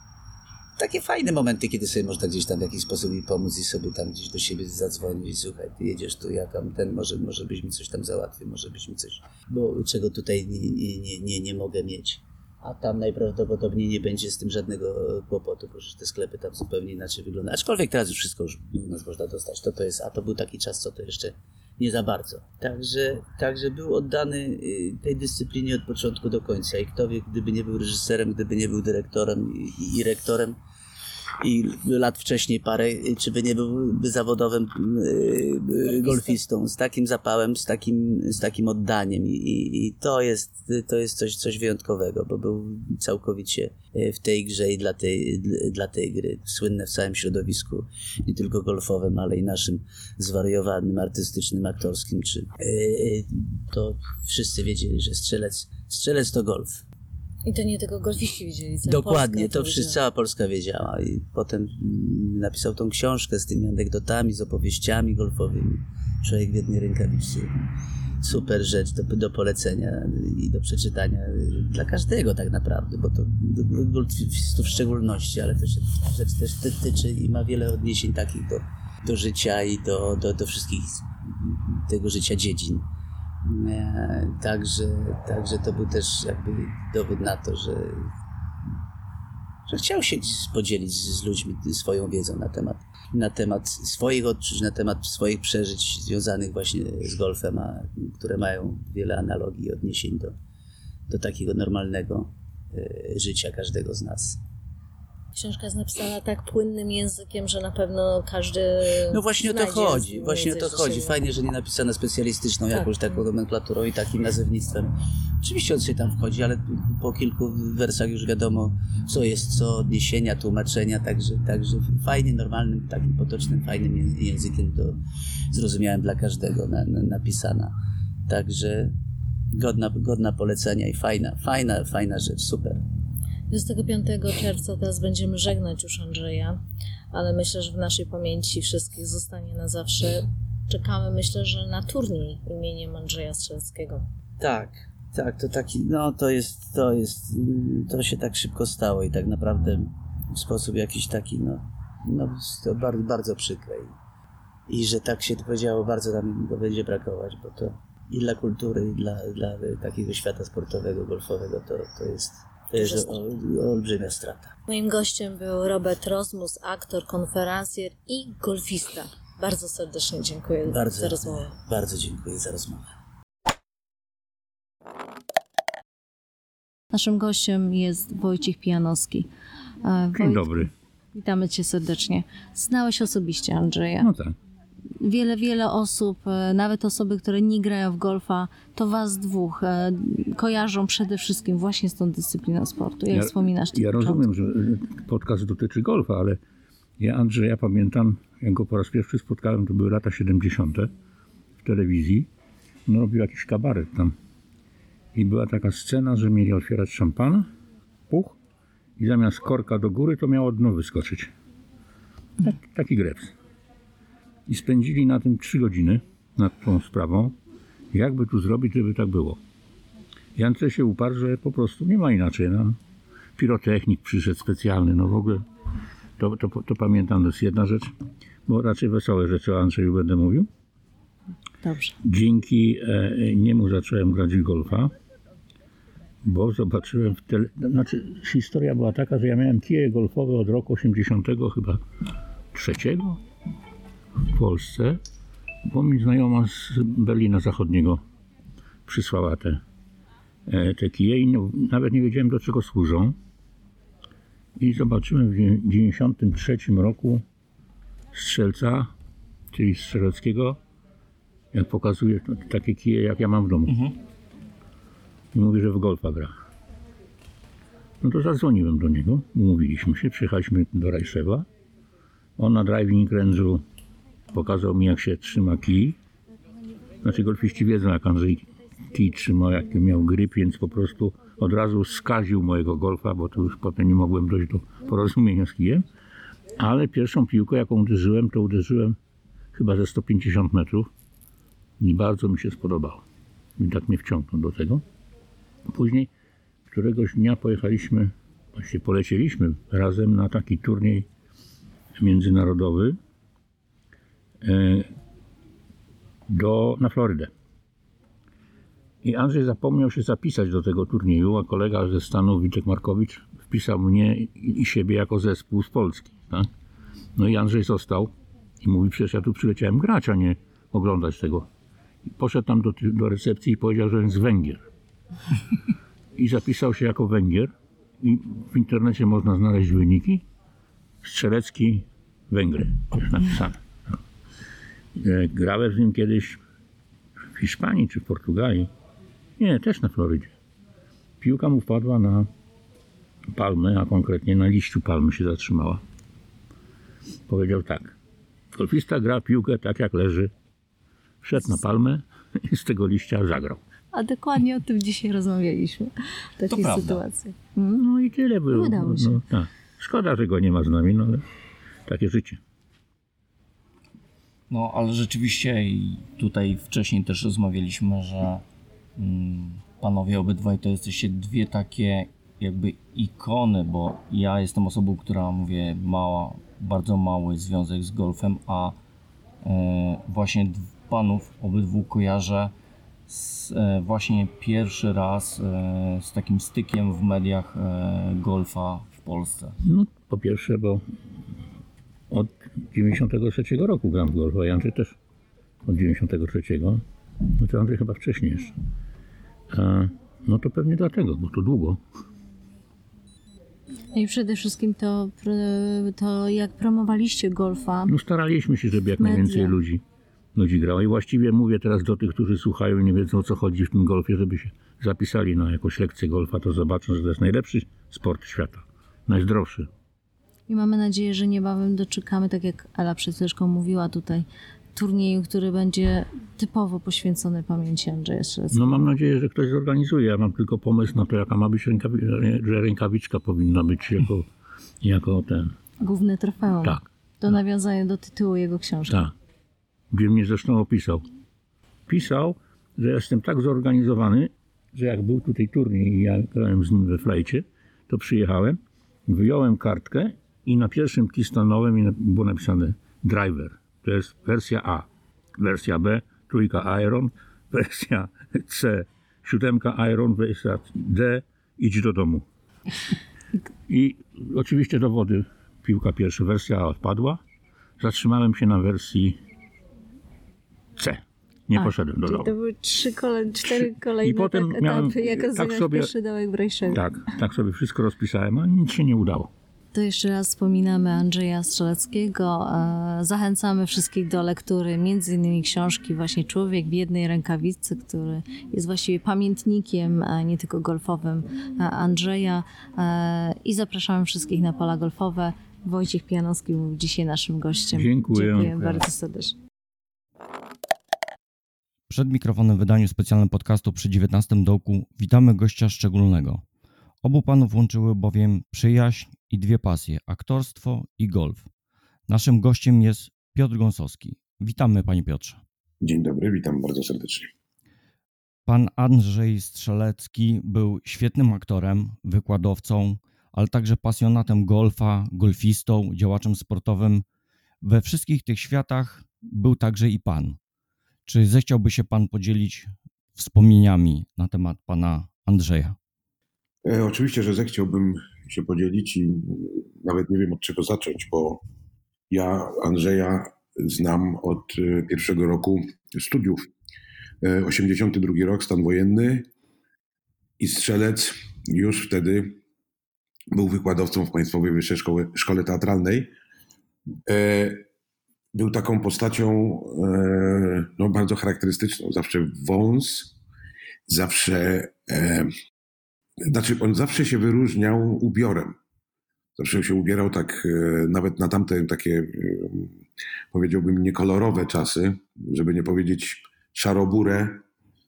takie fajne momenty, kiedy sobie można gdzieś tam w jakiś sposób mi pomóc i sobie tam gdzieś do siebie zadzwonić i słuchaj, ty jedziesz tu, ja tam ten, może, może byś mi coś tam załatwił, może byś mi coś, bo czego tutaj nie, nie, nie, nie mogę mieć. A tam najprawdopodobniej nie będzie z tym żadnego kłopotu, bo te sklepy tam zupełnie inaczej wyglądają. Aczkolwiek teraz już wszystko już u nas można dostać, to to jest, a to był taki czas, co to jeszcze nie za bardzo. Także, także był oddany y, tej dyscyplinie od początku do końca i kto wie, gdyby nie był reżyserem, gdyby nie był dyrektorem i, i, i rektorem i lat wcześniej parę, czy by nie byłby zawodowym y, y, golfistą. Z takim zapałem, z takim, z takim oddaniem. I, i, to jest, to jest coś, coś wyjątkowego, bo był całkowicie y, w tej grze i dla tej, dla tej gry. Słynne w całym środowisku, nie tylko golfowym, ale i naszym zwariowanym, artystycznym, aktorskim, czy to wszyscy wiedzieli, że strzelec, strzelec to golf. I to nie tylko golfiści widzieli, cała Dokładnie, Polska to wszyscy, cała Polska wiedziała. I potem napisał tą książkę z tymi anegdotami, z opowieściami golfowymi. Człowiek w jednej rękawiczce. Super rzecz do, do polecenia i do przeczytania dla każdego tak naprawdę, bo to golfistów w szczególności, ale to się rzecz też ty- tyczy i ma wiele odniesień takich do, do życia i do, do, do wszystkich tego życia dziedzin. E, Także, także to był też jakby dowód na to, że, że chciał się podzielić z ludźmi swoją wiedzą na temat, na temat swoich odczuć, na temat swoich przeżyć związanych właśnie z golfem, a, które mają wiele analogii i odniesień do, do takiego normalnego e, życia każdego z nas. Książka jest napisana tak płynnym językiem, że na pewno każdy. No właśnie o to chodzi, właśnie o to chodzi. Fajnie, że nie napisane specjalistyczną Tak. jakąś taką nomenklaturą i takim nazewnictwem. Oczywiście on się tam wchodzi, ale po kilku wersach już wiadomo, co jest co, odniesienia, tłumaczenia, także, także fajnie, normalnym, takim potocznym, fajnym ję- językiem to zrozumiałem dla każdego na, na, napisana. Także godna, godna polecenia i fajna, fajna, fajna rzecz, super. 25 czerwca teraz będziemy żegnać już Andrzeja, ale myślę, że w naszej pamięci wszystkich zostanie na zawsze. Czekamy, myślę, że na turniej imieniem Andrzeja Strzeleckiego. Tak, tak, to taki, no to jest, to jest, to się tak szybko stało i tak naprawdę w sposób jakiś taki, no, no to bardzo, bardzo przykre i, i że tak się to powiedziało, bardzo nam go będzie brakować, bo to i dla kultury, i dla, dla takiego świata sportowego, golfowego to, to jest, to jest olbrzymia strata. Moim gościem był Robert Rozmus, aktor, konferencjer i golfista. Bardzo serdecznie dziękuję Bardzo, za rozmowę. bardzo dziękuję za rozmowę. Naszym gościem jest Wojciech Pijanowski. E, Dzień Wojt- dobry. Witamy Cię serdecznie. Znałeś osobiście Andrzeja. No tak. Wiele, wiele osób, e, nawet osoby, które nie grają w golfa, to Was dwóch e, kojarzą przede wszystkim właśnie z tą dyscypliną sportu. Jak Ja- wspominasz Ja rozumiem, że y, podcast dotyczy golfa, ale ja Andrzeja pamiętam, jak go po raz pierwszy spotkałem, to były lata 70. w telewizji. No robił jakiś kabaret tam. I była taka scena, że mieli otwierać szampana, puch i zamiast korka do góry, to miało dno wyskoczyć. Tak, taki greps. I spędzili na tym 3 godziny, nad tą sprawą, jakby tu zrobić, żeby tak było. Jance się uparł, że po prostu nie ma inaczej. No. Pirotechnik przyszedł specjalny, no w ogóle to, to, to pamiętam, to jest jedna rzecz, bo raczej wesołe rzeczy o Andrzeju będę mówił. Dobrze. Dzięki e, niemu zacząłem grać w golfa, bo zobaczyłem w tele... Znaczy, historia była taka, że ja miałem kije golfowe od roku 80 chyba trzeciego w Polsce, bo mi znajoma z Berlina Zachodniego przysłała te, e, te kije i nawet nie wiedziałem do czego służą. I zobaczyłem w 1993 roku strzelca, czyli strzeleckiego, jak pokazuje takie kije, jak ja mam w domu. Mhm. I mówi, że w golfa gra. No to zadzwoniłem do niego, umówiliśmy się, przyjechaliśmy do Rajszewa. On na driving range'u pokazał mi, jak się trzyma kij. Znaczy golfiści wiedzą, jak Andrzej kij trzymał, jaki miał grip, więc po prostu od razu skaził mojego golfa, bo to już potem nie mogłem dojść do porozumienia z kijem. Ale pierwszą piłkę, jaką uderzyłem, to uderzyłem chyba ze 150 metrów i bardzo mi się spodobało. I tak mnie wciągnął do tego. Później któregoś dnia pojechaliśmy, właściwie polecieliśmy razem na taki turniej międzynarodowy do, na Florydę. I Andrzej zapomniał się zapisać do tego turnieju, a kolega ze Stanów, Wiczek Markowicz, wpisał mnie i siebie jako zespół z Polski. Tak? No i Andrzej został i mówi, przecież ja tu przyleciałem grać, a nie oglądać tego. I poszedł tam do, do recepcji i powiedział, że jest Węgier. I zapisał się jako Węgier. I w internecie można znaleźć wyniki. Strzelecki Węgry. Napisane. E, Grałem z nim kiedyś w Hiszpanii czy w Portugalii. Nie, też na Florydzie. Piłka mu wpadła na palmę, a konkretnie na liściu palmy się zatrzymała. Powiedział tak. Golfista gra piłkę tak jak leży. Wszedł na palmę i z tego liścia zagrał. A dokładnie o tym dzisiaj rozmawialiśmy. W takiej prawda. sytuacji. No i tyle było. Udało się. No, tak. Szkoda, że go nie ma z nami, no ale takie życie. No, ale rzeczywiście tutaj wcześniej też rozmawialiśmy, że mm, panowie obydwaj to jesteście dwie takie jakby ikony, bo ja jestem osobą, która mówię mała, bardzo mały związek z golfem, a e, właśnie panów obydwu kojarzę z, e, właśnie pierwszy raz e, z takim stykiem w mediach golfa w Polsce. No, po pierwsze, bo od 93 roku gram w golf, a Andrzej też od 93. No to Andrzej chyba wcześniej jeszcze. A, no to pewnie dlatego, bo to długo. No I przede wszystkim to, to jak promowaliście golfa. No staraliśmy się, żeby jak Media. najwięcej ludzi, ludzi grało. I właściwie mówię teraz do tych, którzy słuchają i nie wiedzą o co chodzi w tym golfie, żeby się zapisali na jakąś lekcję golfa, to zobaczą, że to jest najlepszy sport świata. Najzdrowszy. I mamy nadzieję, że niebawem doczekamy, tak jak Ela przed chwileczką mówiła tutaj, turnieju, który będzie typowo poświęcony pamięci Andrzeja Strzeleckiego. No mam nadzieję, że ktoś zorganizuje. Ja mam tylko pomysł na to, jaka ma być rękawi- że rękawiczka powinna być jako, jako ten. Główne trofeum. Tak, To nawiązanie do tytułu jego książki. tak. Gdzie mnie zresztą opisał. Pisał, że jestem tak zorganizowany, że jak był tutaj turniej i ja grałem z nim we flajcie, to przyjechałem, wyjąłem kartkę i na pierwszym na- było napisane driver. To jest wersja A. Wersja B, trójka iron, wersja C, siódemka iron, wersja D, idź do domu. I oczywiście do wody piłka pierwsza, wersja A odpadła. Zatrzymałem się na wersji C. Nie A, poszedłem do domu. to były trzy kole, cztery kolejne I potem tak, miałem- etapy, jak tak sobie- pierwszy dołek w Rejszewie. Tak, tak sobie wszystko rozpisałem, a nic się nie udało. To jeszcze raz wspominamy Andrzeja Strzeleckiego. E, Zachęcamy wszystkich do lektury między innymi książki właśnie Człowiek w jednej rękawicy, który jest właściwie pamiętnikiem nie tylko golfowym e, Andrzeja. E, I zapraszamy wszystkich na pola golfowe. Wojciech Pianowski był dzisiaj naszym gościem. Dziękuję. Dziękuję bardzo serdecznie. Przed mikrofonem w wydaniu specjalnym podcastu przy 19 dołku witamy gościa szczególnego. Obu panów łączyły bowiem przyjaźń i dwie pasje aktorstwo i golf. Naszym gościem jest Piotr Gąsowski. Witamy, panie Piotrze. Dzień dobry, witam bardzo serdecznie. Pan Andrzej Strzelecki był świetnym aktorem, wykładowcą, ale także pasjonatem golfa, golfistą, działaczem sportowym. We wszystkich tych światach był także i pan. Czy zechciałby się pan podzielić wspomnieniami na temat pana Andrzeja? E, oczywiście, że zechciałbym się podzielić i nawet nie wiem od czego zacząć, bo ja Andrzeja znam od e, pierwszego roku studiów. E, 82 rok, stan wojenny i strzelec już wtedy był wykładowcą w Państwowej Wyższej Szkole, Szkole Teatralnej. E, był taką postacią e, no, bardzo charakterystyczną. Zawsze wąs, zawsze. Znaczy, on zawsze się wyróżniał ubiorem. Zawsze się ubierał tak, e, nawet na tamte takie, e, powiedziałbym, niekolorowe czasy, żeby nie powiedzieć szaroburę.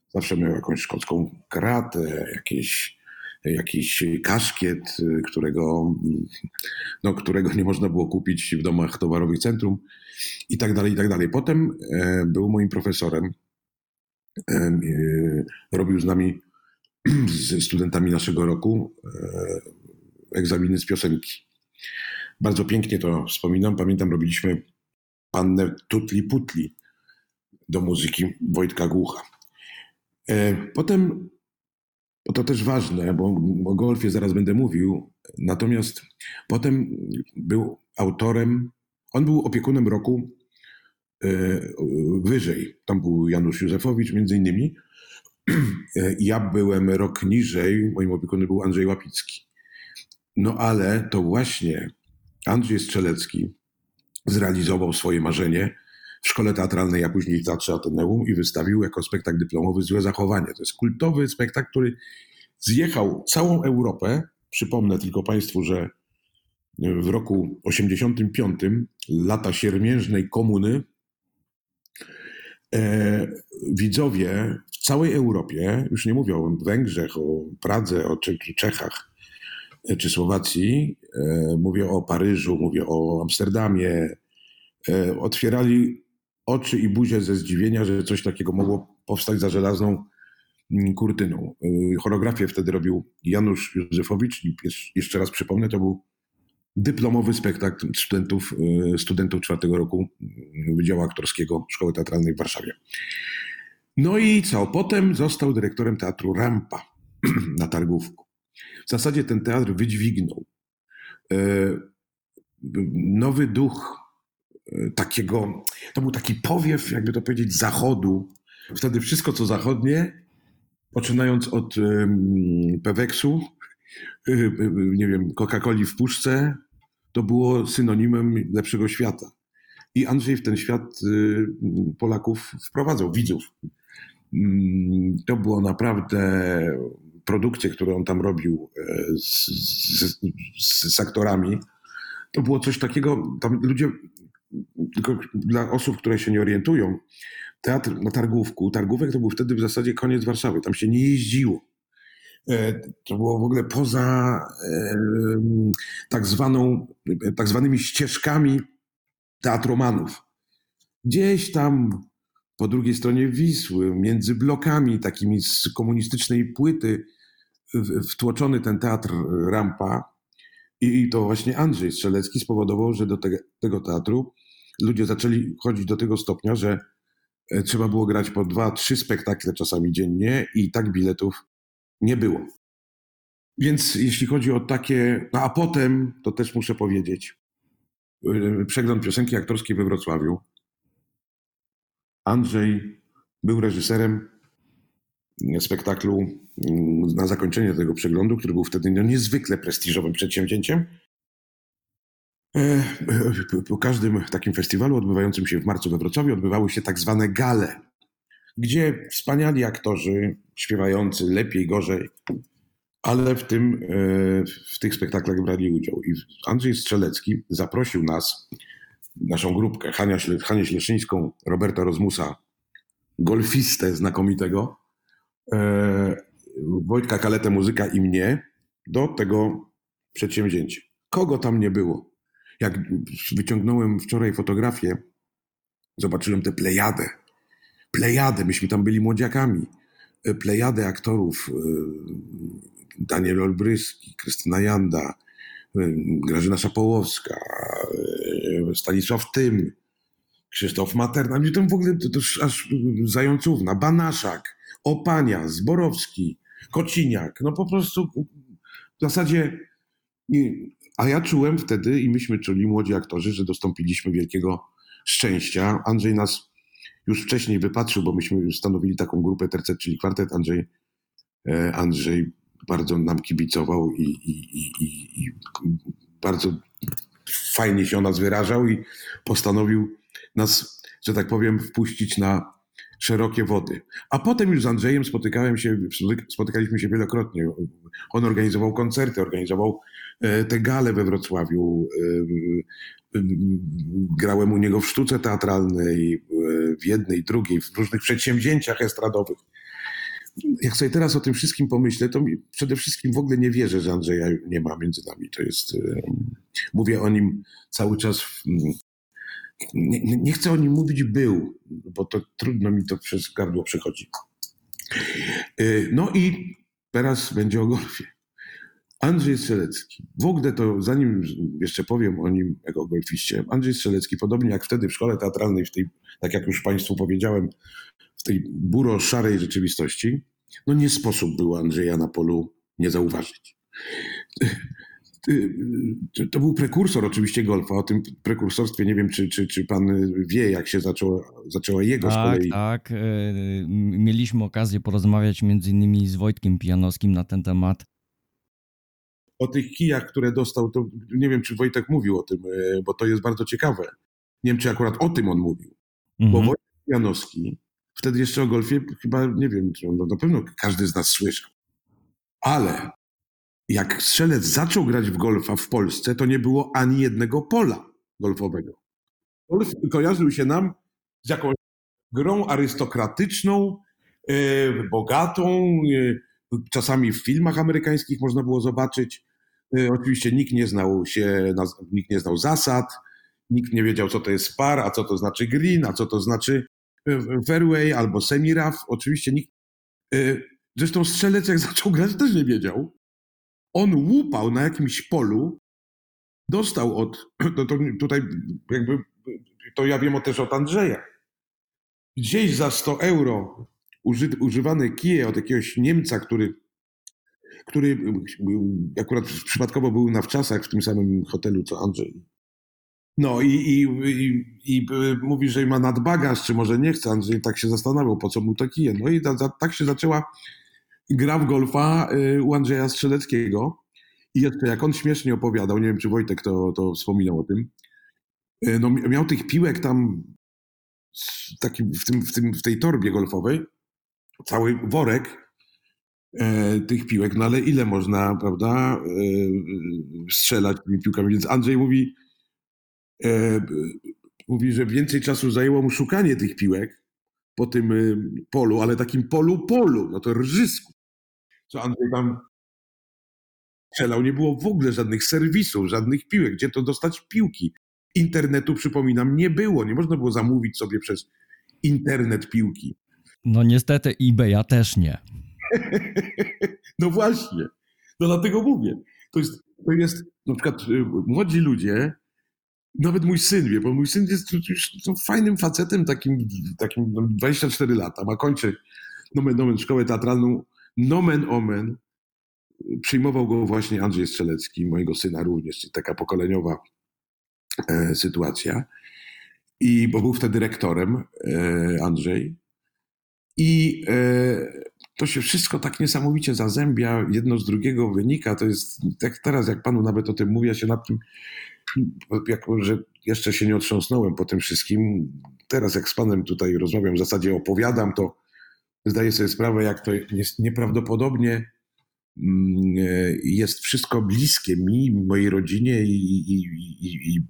Zawsze miał jakąś szkocką kratę, jakieś, jakiś kaszkiet, e, którego, no, którego nie można było kupić w domach towarowych centrum i tak dalej, i tak dalej. Potem był moim profesorem. Robił z nami, z studentami naszego roku, egzaminy z piosenki. Bardzo pięknie to wspominam. Pamiętam, robiliśmy pannę Tutli Putli do muzyki Wojtka Głucha. E, potem, bo to też ważne, bo o golfie zaraz będę mówił, natomiast potem był autorem, on był opiekunem roku e, wyżej. Tam był Janusz Józefowicz między innymi. Ja byłem rok niżej, moim opiekunem był Andrzej Łapicki. No ale to właśnie Andrzej Strzelecki zrealizował swoje marzenie w szkole teatralnej, a później w Teatrze Ateneum i wystawił jako spektakl dyplomowy Złe Zachowanie. To jest kultowy spektakl, który zjechał całą Europę. Przypomnę tylko Państwu, że w roku 85, lata siermiężnej komuny, e, widzowie całej Europie, już nie mówię o Węgrzech, o Pradze, o Czechach, czy Słowacji, e, mówię o Paryżu, mówię o Amsterdamie, e, otwierali oczy i buzię ze zdziwienia, że coś takiego mogło powstać za żelazną mm, kurtyną. E, choreografię wtedy robił Janusz Józefowicz jeszcze raz przypomnę, to był dyplomowy spektakl studentów, studentów czwartego roku mm, Wydziału Aktorskiego Szkoły Teatralnej w Warszawie. No i co? Potem został dyrektorem teatru Rampa na Targówku. W zasadzie ten teatr wydźwignął. E, nowy duch e, takiego, to był taki powiew, jakby to powiedzieć, zachodu. Wtedy wszystko, co zachodnie, poczynając od Peweksu, e, nie wiem, Coca-Coli w puszce, to było synonimem lepszego świata. I Andrzej w ten świat Polaków wprowadzał, widzów. Mm, to było naprawdę produkcje, które on tam robił e, z, z, z aktorami, to było coś takiego, tam ludzie, tylko dla osób, które się nie orientują, teatr na Targówku, Targówek to był wtedy w zasadzie koniec Warszawy, tam się nie jeździło. E, to było w ogóle poza e, tak, zwaną, tak zwanymi ścieżkami teatromanów. Gdzieś tam po drugiej stronie Wisły, między blokami takimi z komunistycznej płyty, wtłoczony ten teatr Rampa i to właśnie Andrzej Strzelecki spowodował, że do te, tego teatru ludzie zaczęli chodzić do tego stopnia, że e, trzeba było grać po dwa, trzy spektakle czasami dziennie i tak biletów nie było. Więc jeśli chodzi o takie, no a potem, to też muszę powiedzieć, e, przegląd piosenki aktorskiej we Wrocławiu. Andrzej był reżyserem spektaklu mm, na zakończenie tego przeglądu, który był wtedy no, niezwykle prestiżowym przedsięwzięciem. E, po każdym takim festiwalu odbywającym się w marcu we Wrocławiu odbywały się tak zwane gale, gdzie wspaniali aktorzy śpiewający lepiej, gorzej, ale w, tym, e, w tych spektaklach brali udział. I Andrzej Strzelecki zaprosił nas, naszą grupkę, Hania, Hanię Śleszyńską, Roberta Rozmusa, golfistę znakomitego, e, Wojtka Kaletę Muzyka i mnie do tego przedsięwzięcia. Kogo tam nie było? Jak wyciągnąłem wczoraj fotografię, zobaczyłem tę plejadę. Plejadę, myśmy tam byli młodziakami. E, plejadę aktorów. E, Daniel Olbryski, Krystyna Janda, Grażyna Szapołowska, Stanisław Tym, Krzysztof Materna. Tam w ogóle to, to aż Zającówna, Banaszak. Opania, Zborowski, Kociniak. No po prostu w zasadzie. A ja czułem wtedy, i myśmy czuli, młodzi aktorzy, że dostąpiliśmy wielkiego szczęścia. Andrzej nas już wcześniej wypatrzył, bo myśmy stanowili taką grupę tercet, czyli kwartet. Andrzej, e, Andrzej bardzo nam kibicował i, i, i, i bardzo fajnie się o nas wyrażał i postanowił nas, że tak powiem, wpuścić na szerokie wody. A potem już z Andrzejem spotykałem się, spotykaliśmy się wielokrotnie. On organizował koncerty, organizował e, te gale we Wrocławiu. E, grałem u niego w sztuce teatralnej, e, w jednej, drugiej, w różnych przedsięwzięciach estradowych. Jak sobie teraz o tym wszystkim pomyślę, to przede wszystkim w ogóle nie wierzę, że Andrzeja nie ma między nami. To jest, mówię o nim cały czas nie, nie, chcę o nim mówić był, bo to trudno mi to przez gardło przechodzi. Y, no i teraz będzie o golfie. Andrzej Strzelecki. W ogóle to, zanim jeszcze powiem o nim jako golfiście, Andrzej Strzelecki, podobnie jak wtedy w szkole teatralnej, w tej, tak jak już Państwu powiedziałem, w tej buro-szarej rzeczywistości, no nie sposób było Andrzeja na polu nie zauważyć. To był prekursor oczywiście golfa. O tym prekursorstwie nie wiem, czy, czy, czy pan wie, jak się zaczęła, zaczęła jego tak, z kolei. Tak, e, mieliśmy okazję porozmawiać między innymi z Wojtkiem Pijanowskim na ten temat. O tych kijach, które dostał, to nie wiem, czy Wojtek mówił o tym, e, bo to jest bardzo ciekawe. Nie wiem, czy akurat o tym on mówił. Mhm. Bo Wojtek Pijanowski, wtedy jeszcze o golfie chyba, nie wiem, no na pewno każdy z nas słyszał. Ale jak strzelec zaczął grać w golfa w Polsce, to nie było ani jednego pola golfowego. Golf kojarzył się nam z jakąś grą arystokratyczną, e, bogatą. E, czasami w filmach amerykańskich można było zobaczyć. E, oczywiście nikt nie znał się, nikt nie znał zasad, nikt nie wiedział, co to jest par, a co to znaczy green, a co to znaczy fairway albo semi-rough. Oczywiście nikt. Zresztą strzelec, jak zaczął grać, też nie wiedział on łupał na jakimś polu, dostał od, to, to tutaj jakby, to ja wiem też od Andrzeja, gdzieś za 100 euro uży, używane kije od jakiegoś Niemca, który, który akurat przypadkowo był na wczasach w tym samym hotelu co Andrzej. No i, i, i, i mówi, że ma nadbagaż, czy może nie chce. Andrzej tak się zastanawiał, po co mu te kije. No i ta, tak się zaczęła gra w golfa y, u Andrzeja Strzeleckiego. I jeszcze jak on śmiesznie opowiadał, nie wiem czy Wojtek to, to wspominał o tym, y, no miał tych piłek tam taki w, tym, w, tym, w tej torbie golfowej, cały worek e, tych piłek, no ale ile można, prawda, e, strzelać tymi piłkami. Więc Andrzej mówi, e, mówi, że więcej czasu zajęło mu szukanie tych piłek po tym polu, ale takim polu polu, no to rżysku co Andrzej tam strzelał, nie było w ogóle żadnych serwisów, żadnych piłek, gdzie to dostać piłki. Internetu, przypominam, nie było. Nie można było zamówić sobie przez internet piłki. No niestety eBaya też nie. no właśnie. No dlatego mówię. To jest, to jest na przykład y, młodzi ludzie, nawet mój syn wie, bo mój syn jest już fajnym facetem, takim, takim 24 no, lata, ma kończy nomen, nomen szkołę teatralną nomen omen przyjmował go właśnie Andrzej Strzelecki, mojego syna również, taka pokoleniowa e, sytuacja. I bo był wtedy rektorem e, Andrzej. I e, to się wszystko tak niesamowicie zazębia, jedno z drugiego wynika. To jest tak teraz, jak panu nawet o tym mówię, ja się nad tym, jako że jeszcze się nie otrząsnąłem po tym wszystkim. Teraz, jak z panem tutaj rozmawiam, w zasadzie opowiadam, to zdaję sobie sprawę, jak to jest nieprawdopodobnie mm, e, jest wszystko bliskie mi, mojej rodzinie i, i, i, i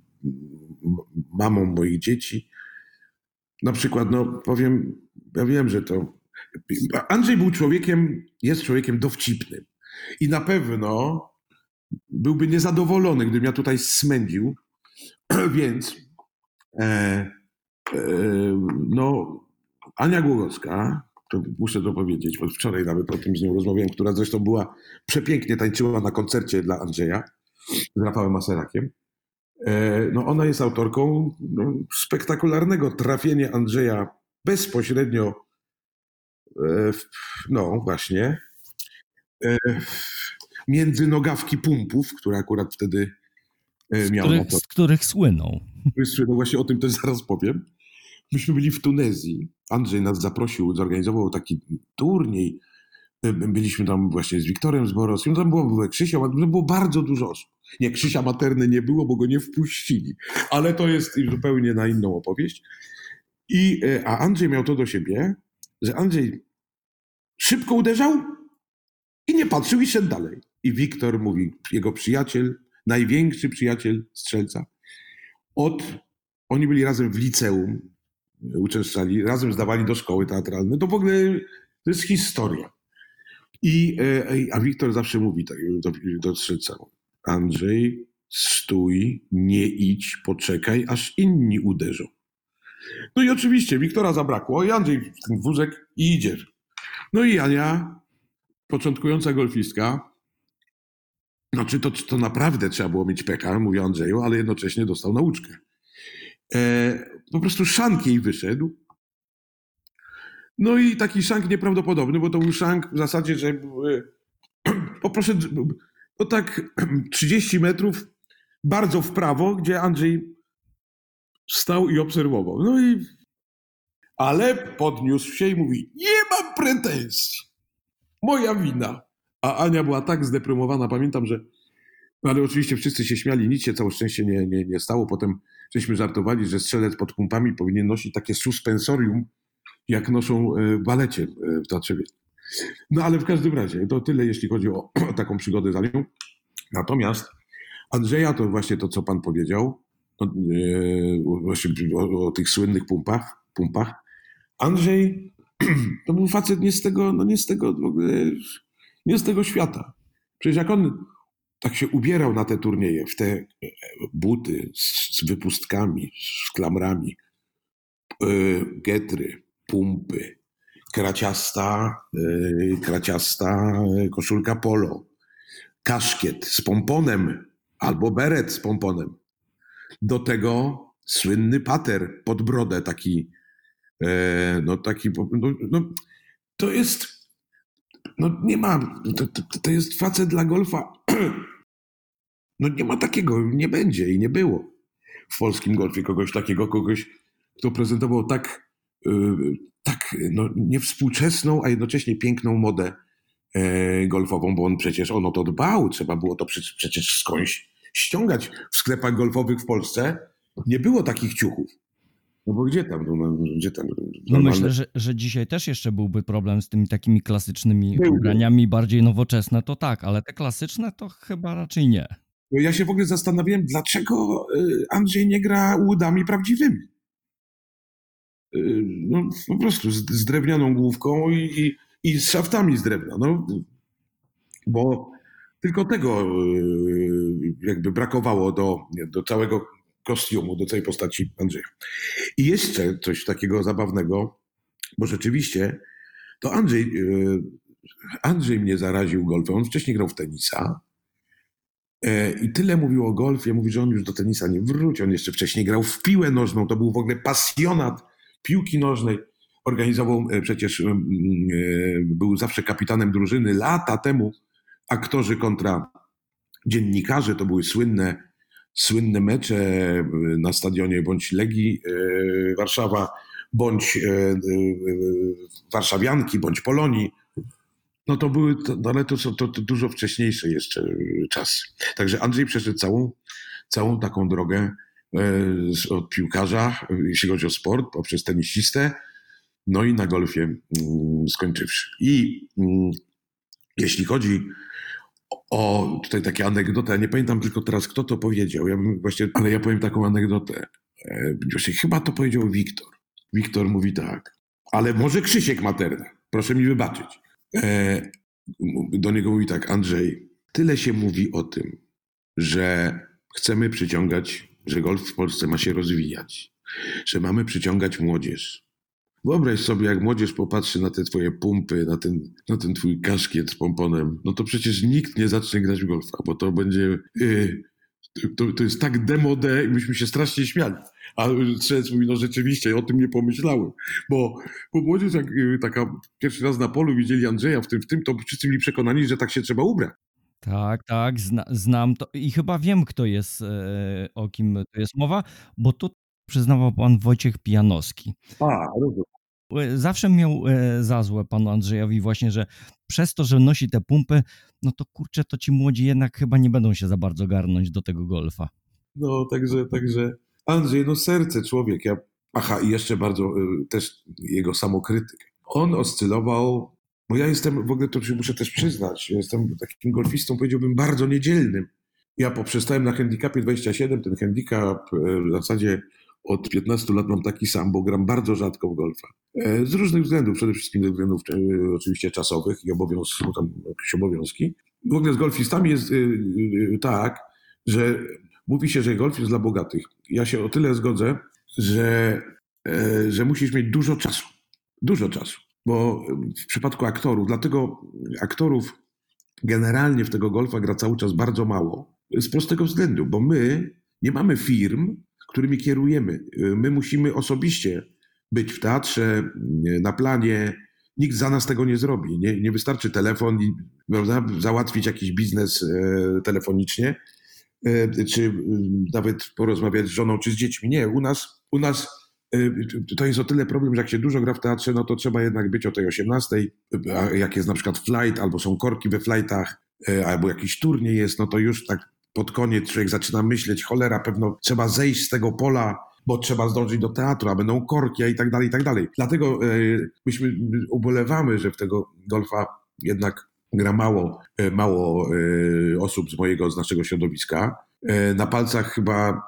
moich dzieci. Na przykład, no powiem, ja wiem, że to. Andrzej był człowiekiem, jest człowiekiem dowcipnym. I na pewno byłby niezadowolony, gdybym ja tutaj smędził. Więc e, e, no, Ania Głogowska, to muszę to powiedzieć, bo wczoraj nawet o tym z nią rozmawiałem, która zresztą była przepięknie tańczyła na koncercie dla Andrzeja z Rafałem Maserakiem. E, no ona jest autorką no, spektakularnego trafienia Andrzeja bezpośrednio e, w, no właśnie e, między nogawki pumpów, które akurat wtedy miał z których, z których słynął. No właśnie o tym też zaraz powiem. Myśmy byli w Tunezji. Andrzej nas zaprosił, zorganizował taki turniej. Byliśmy tam właśnie z Wiktorem z Borowskim. Tam było, było Krzysia, było bardzo dużo osób. Nie, Krzysia Materny nie było, bo go nie wpuścili. Ale to jest zupełnie na inną opowieść. I, e, a Andrzej miał to do siebie, że Andrzej szybko uderzał i nie patrzył i szedł dalej. I Wiktor mówi, jego przyjaciel, największy przyjaciel strzelca, od, oni byli razem w liceum, uczęszczali, razem zdawali do szkoły teatralnej. To w ogóle to jest historia. I, e, a Wiktor zawsze mówi tak, do, do strzelca, Andrzej, stój, nie idź, poczekaj, aż inni uderzą. No i oczywiście Wiktora zabrakło i Andrzej w ten wózek i idziesz. No i Ania, początkująca golfistka, znaczy to, to naprawdę trzeba było mieć pecha, mówi Andrzeju, ale jednocześnie dostał nauczkę. E, po prostu szank jej wyszedł. No i taki szank nieprawdopodobny, bo to był szank w zasadzie, że e, poproszę, no tak 30 metrów bardzo w prawo, gdzie Andrzej stał i obserwował. No i ale podniósł się i mówi: Nie mam pretensji. Moja wina. A Ania była tak zdeprymowana, pamiętam, że. No ale oczywiście wszyscy się śmiali, nic się całe szczęście nie, nie, nie stało. Potem żeśmy żartowali, że strzelec pod pumpami powinien nosić takie suspensorium, jak noszą e, w balecie e, w No ale w każdym razie, to tyle, jeśli chodzi o, o taką przygodę za nią. Natomiast Andrzeja to właśnie to, co pan powiedział, no, e, właśnie o, o, tych słynnych pumpach, pumpach. Andrzej to był facet nie z tego, no nie z tego w ogóle, nie z tego świata. Przecież jak on tak się ubierał na te turnieje, w te e, buty z, wypustkami, z klamrami, yy, getry, pumpy, kraciasta, yy, kraciasta koszulka polo, kaszkiet z pomponem albo beret z pomponem. Do tego słynny pater pod brodę, taki, e, no taki, no, no, to jest, no nie ma, to, to, to jest facet dla golfa. No nie ma takiego, nie będzie i nie było w polskim golfie kogoś takiego, kogoś, kto prezentował tak, e, tak no, niewspółczesną, a jednocześnie piękną modę e, golfową, bo on przecież on o to dbał, trzeba było to przecież skądś ściągać w sklepach golfowych w Polsce. Nie było takich ciuchów. No bo gdzie tam? No, gdzie tam no myślę, że, że dzisiaj też jeszcze byłby problem z tymi takimi klasycznymi byłby. ubraniami bardziej nowoczesne, to tak, ale te klasyczne to chyba raczej nie. No ja się w ogóle zastanawiałem, dlaczego y, Andrzej nie gra łudami prawdziwymi. Y, no po prostu z, z drewnianą główką i, i, i, z szaftami z drewna. No, bo tylko tego y, jakby brakowało do, do całego kostiumu, do całej postaci Andrzeja. I jeszcze coś takiego zabawnego, bo rzeczywiście to Andrzej, y, Andrzej mnie zaraził golfem. On wcześniej grał w tenisa e, i tyle mówił o golfie. Mówi, że on już do tenisa nie wróci. On jeszcze wcześniej grał w piłę nożną. To był w ogóle pasjonat piłki nożnej. Organizował e, przecież, e, był zawsze kapitanem drużyny lata temu aktorzy kontra dziennikarze, to były słynne, słynne mecze e, na stadionie bądź Legii e, Warszawa, bądź e, Warszawianki, bądź Polonii. No to były, no ale to są to, to dużo wcześniejsze jeszcze czasy. Także Andrzej przeszedł całą, całą taką drogę od piłkarza, jeśli chodzi o sport, poprzez tenisistę, no i na golfie mm, skończywszy. I mm, jeśli chodzi o, tutaj takie anegdota, ja nie pamiętam tylko teraz, kto to powiedział, ja bym właśnie, ale ja powiem taką anegdotę. E, chyba to powiedział Wiktor. Wiktor mówi tak, ale może Krzysiek Materna, proszę mi wybaczyć. E, do niego mówi tak, Andrzej, tyle się mówi o tym, że chcemy przyciągać, że golf w Polsce ma się rozwijać, że mamy przyciągać młodzież, Wyobraź sobie, jak młodzież popatrzy na te twoje pumpy, na ten, na ten twój kaszkiet z pomponem, no to przecież nikt nie zacznie grać w golfa, bo to będzie... Yy, to, to jest tak demode i myśmy się strasznie śmiali. A strzelec mówi, no rzeczywiście, o tym nie pomyślałem. Bo, bo młodzież, jak yy, taka pierwszy raz na polu widzieli Andrzeja w tym, w tym, to wszyscy byli przekonani, że tak się trzeba ubrać. Tak, tak, zna, znam to i chyba wiem, kto jest, e, o kim to jest mowa, bo to przyznawał pan Wojciech Pijanowski. A, rozumiem. Zawsze miał e, za złe panu Andrzejowi właśnie, że przez to, że nosi te pumpy, no to kurczę, to ci młodzi jednak chyba nie będą się za bardzo garnąć do tego golfa. No, także, także Andrzej, no serce człowiek. Ja, aha, i jeszcze bardzo y, też jego samokrytyk. On oscylował, bo ja jestem, w ogóle to się muszę też przyznać, jestem takim golfistą, powiedziałbym, bardzo niedzielnym. Ja poprzestałem na handicapie 27, ten handicap w zasadzie od 15 lat mam taki sam, bo gram bardzo rzadko w golfa. E, Z różnych względów, przede wszystkim ze względów e, oczywiście czasowych i obowiązków, bo tam jakieś obowiązki. W ogóle z golfistami jest y, tak, że mówi się, że golf jest dla bogatych. Ja się o tyle zgodzę, że, e, że musisz mieć dużo czasu. Dużo czasu. Bo w przypadku aktorów, dlatego aktorów generalnie w tego golfa gra cały czas bardzo mało. Z prostego względu, bo my nie mamy firm, którymi kierujemy. My musimy osobiście być w teatrze, na planie. Nikt za nas tego nie zrobi. Nie, nie wystarczy telefon prawda, załatwić jakiś biznes e, telefonicznie, e, czy e, nawet porozmawiać z żoną czy z dziećmi. Nie, u nas, u nas to jest o tyle problem, że jak się dużo gra w teatrze, no to trzeba jednak być o tej 18, a jak jest na przykład flight, albo są korki we flightach, e, albo jakiś turniej jest, no to już tak pod koniec człowiek zaczyna myśleć, cholera, pewno trzeba zejść z tego pola, bo trzeba zdążyć do teatru, a będą korki, a i tak dalej, i tak dalej. Dlatego e, myśmy ubolewamy, że w tego golfa jednak gra mało, e, mało e, osób z mojego, z naszego środowiska. Na palcach chyba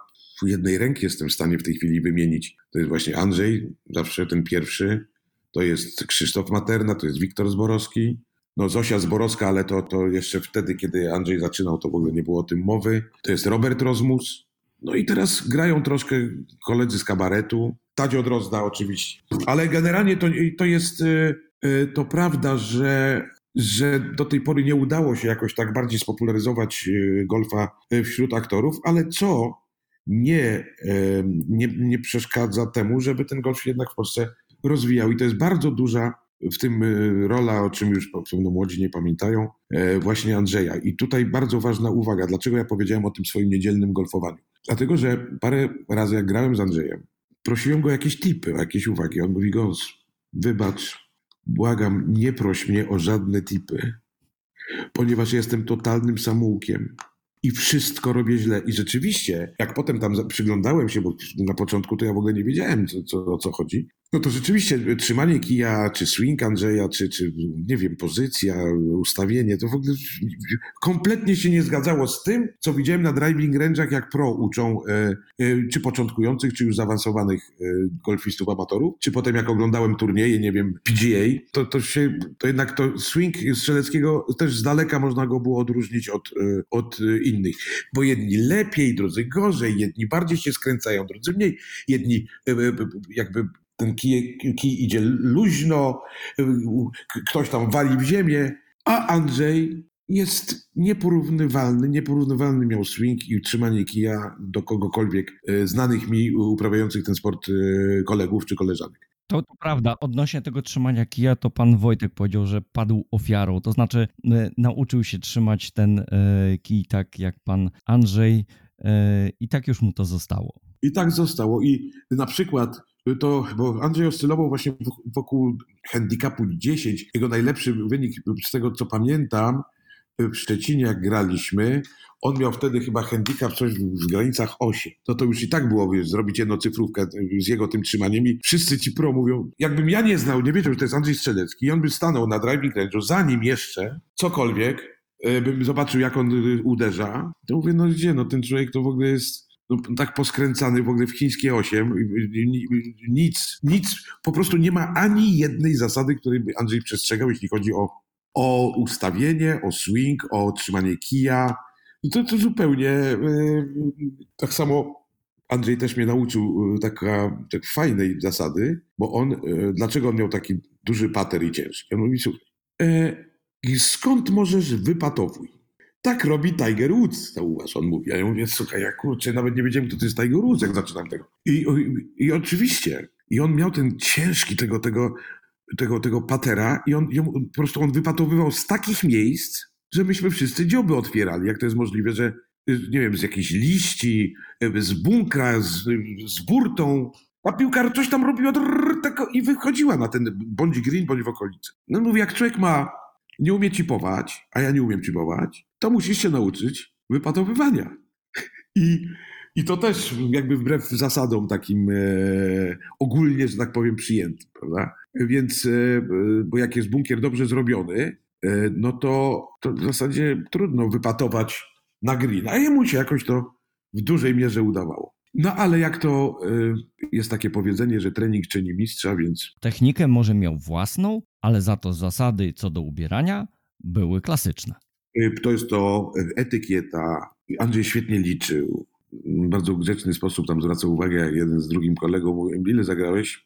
jednej ręki jestem w stanie w tej chwili wymienić. To jest właśnie Andrzej, zawsze ten pierwszy. To jest Krzysztof Materna, to jest Wiktor Zborowski. No Zosia Zborowska, ale to, to jeszcze wtedy, kiedy Andrzej zaczynał, to w ogóle nie było o tym mowy. To jest Robert Rozmus. No i teraz grają troszkę koledzy z kabaretu. Tadzio Drozda oczywiście. Ale generalnie to, to jest y, y, to prawda, że, że do tej pory nie udało się jakoś tak bardziej spopularyzować y, golfa wśród aktorów, ale co nie, nie, nie przeszkadza temu, żeby ten golf się jednak w Polsce rozwijał. I to jest bardzo duża w tym y, rola, o czym już pewno młodzi nie pamiętają, e, właśnie Andrzeja. I tutaj bardzo ważna uwaga, dlaczego ja powiedziałem o tym swoim niedzielnym golfowaniu. Dlatego, że parę razy jak grałem z Andrzejem, prosiłem go o jakieś tipy, o jakieś uwagi. On mówi, Gons, wybacz, błagam, nie proś mnie o żadne tipy, ponieważ jestem totalnym samoukiem i wszystko robię źle. I rzeczywiście, jak potem tam przyglądałem się, bo na początku to ja w ogóle nie wiedziałem, co, co, o co chodzi, no to rzeczywiście trzymanie kija, czy swing Andrzeja, czy, czy nie wiem, pozycja, ustawienie, to w ogóle kompletnie się nie zgadzało z tym, co widziałem na driving range'ach, jak pro uczą e, e, czy początkujących, czy już zaawansowanych e, golfistów amatorów, czy potem jak oglądałem turnieje, nie wiem, PGA, to, to się, to jednak to swing strzeleckiego też z daleka można go było odróżnić od, od innych, bo jedni lepiej, drudzy gorzej, jedni bardziej się skręcają, drudzy mniej, jedni jakby ten kij, kij idzie luźno, ktoś tam wali w ziemię, a Andrzej jest nieporównywalny, nieporównywalny miał swing i trzymanie kija do kogokolwiek y, znanych mi uprawiających ten sport y, kolegów czy koleżanek. To, to prawda, odnośnie tego trzymania kija, to pan Wojtek powiedział, że padł ofiarą. To znaczy, e, nauczył się trzymać ten e, kij tak jak pan Andrzej e, i tak już mu to zostało. I tak zostało. I na przykład to, bo Andrzej oscylował właśnie wok- wokół handicapu 10. Jego najlepszy wynik, z tego co pamiętam, w Szczecinie jak graliśmy, on miał wtedy chyba handicap coś w granicach 8. To to już i tak było, wiesz, zrobić jednocyfrówkę z jego tym trzymaniem i wszyscy ci pro mówią, jakbym ja nie znał, nie wiedział, że to jest Andrzej Strzelecki i on by stanął na driving range'u, zanim jeszcze cokolwiek, bym zobaczył jak on y, uderza, to mówię, no gdzie, no ten człowiek to w ogóle jest no, tak poskręcany w ogóle w chińskie 8, nic, nic, po prostu nie ma ani jednej zasady, której by Andrzej przestrzegał, jeśli chodzi o, o ustawienie, o swing, o trzymanie kija. I to, to zupełnie e, tak samo Andrzej też mnie nauczył e, taka, tak fajnej zasady, bo on, e, dlaczego on miał taki duży pater i ciężki? On mówi, słuchaj, e, skąd możesz wypatowuj? Tak robi Tiger Woods, zauważ, on mówi. A ja mówię, słuchaj, ja kurczę, nawet nie wiedziałem, kto to jest Tiger Woods, jak zaczynam tego. I, i, i oczywiście, i on miał ten ciężki tego, tego, tego, tego patera i on, i on po prostu on wypatowywał z takich miejsc, że myśmy wszyscy dzioby otwierali. Jak to jest możliwe, że nie wiem, z jakiejś liści, z bunkra, z, z burtą, a piłka coś tam robiła drrr, tako, i wychodziła na ten bądź green, bądź w okolicy. No mówię, jak człowiek ma nie umie chipować, a ja nie umiem chipować, to musisz się nauczyć wypatowywania. I, i to też jakby wbrew zasadom takim e, ogólnie, że tak powiem, przyjętym, prawda? Więc, e, bo jak jest bunkier dobrze zrobiony, e, no to, to w zasadzie trudno wypatować na green, a jemu się jakoś to w dużej mierze udawało. No ale jak to e, jest takie powiedzenie, że trening czyni mistrza, więc Technikę może miał własną, ale za to zasady co do ubierania były klasyczne. e, to jest to etykieta. Andrzej świetnie liczył. W bardzo grzeczny sposób tam zwracał uwagę, jak jeden z drugim kolegą mówił, ile zagrałeś?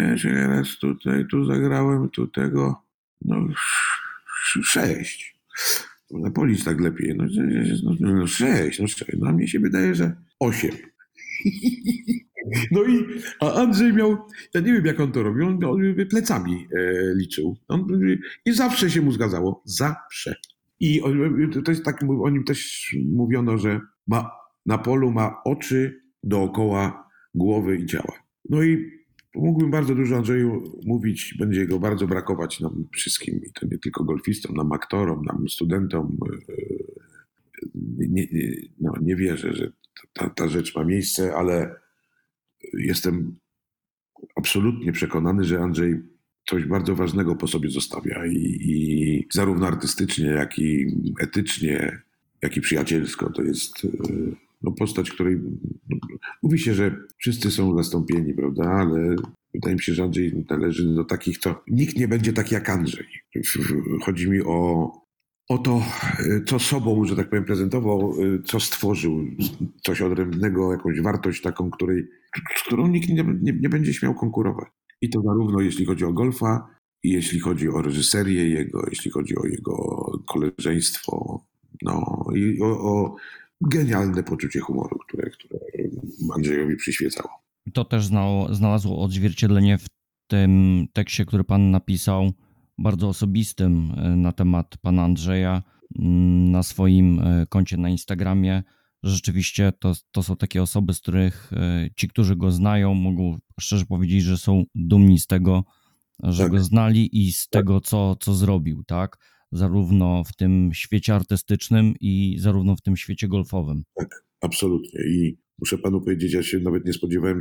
E, że raz tutaj, tu zagrałem, tu tego, no sz- sześć. No, policz tak lepiej. No, no, no sześć, no sześć. No mnie się wydaje, że osiem. No i a Andrzej miał, ja nie wiem jak on to robił, on, on plecami e, liczył. On, I zawsze się mu zgadzało. Zawsze. I to jest tak, o nim też mówiono, że ma, na polu ma oczy dookoła głowy i ciała. No i mógłbym bardzo dużo Andrzeju mówić, będzie go bardzo brakować nam wszystkim, i to nie tylko golfistom, nam aktorom, nam studentom. Nie, no, nie wierzę, że ta, ta rzecz ma miejsce, ale jestem absolutnie przekonany, że Andrzej coś bardzo ważnego po sobie zostawia i, i zarówno artystycznie, jak i etycznie, jak i przyjacielsko. To jest no, postać, której no, mówi się, że wszyscy są zastąpieni, prawda, ale wydaje mi się, że Andrzej należy do takich, to nikt nie będzie taki jak Andrzej. Chodzi mi o, o to, co sobą, że tak powiem, prezentował, co stworzył, coś odrębnego, jakąś wartość taką, której, z którą nikt nie, nie, nie będzie śmiał konkurować. I to zarówno jeśli chodzi o golfa, jeśli chodzi o reżyserię jego, jeśli chodzi o jego koleżeństwo, no i o, o genialne poczucie humoru, które, które Andrzejowi przyświecało. To też znalazło odzwierciedlenie w tym tekście, który pan napisał, bardzo osobistym na temat pana Andrzeja na swoim koncie na Instagramie. Rzeczywiście to, to są takie osoby, z których ci, którzy go znają, mogą szczerze powiedzieć, że są dumni z tego, że tak. go znali i z tego, co, co zrobił, tak? Zarówno w tym świecie artystycznym i zarówno w tym świecie golfowym. Tak, absolutnie. I muszę panu powiedzieć, ja się nawet nie spodziewałem y,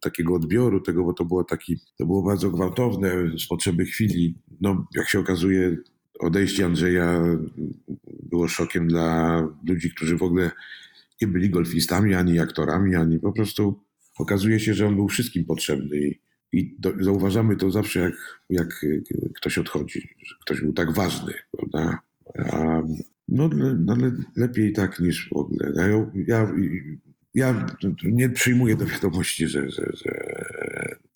takiego odbioru tego, bo to było taki, to było bardzo gwałtowne z potrzeby chwili. No, jak się okazuje, odejście Andrzeja było szokiem dla ludzi, którzy w ogóle nie byli golfistami, ani aktorami, ani po prostu okazuje się, że on był wszystkim potrzebny. I, i do, zauważamy to zawsze, jak, jak ktoś odchodzi, że ktoś był tak ważny, prawda? A, no, no lepiej tak niż w ogóle. Ja, ja, ja nie przyjmuję do wiadomości, że, że, że,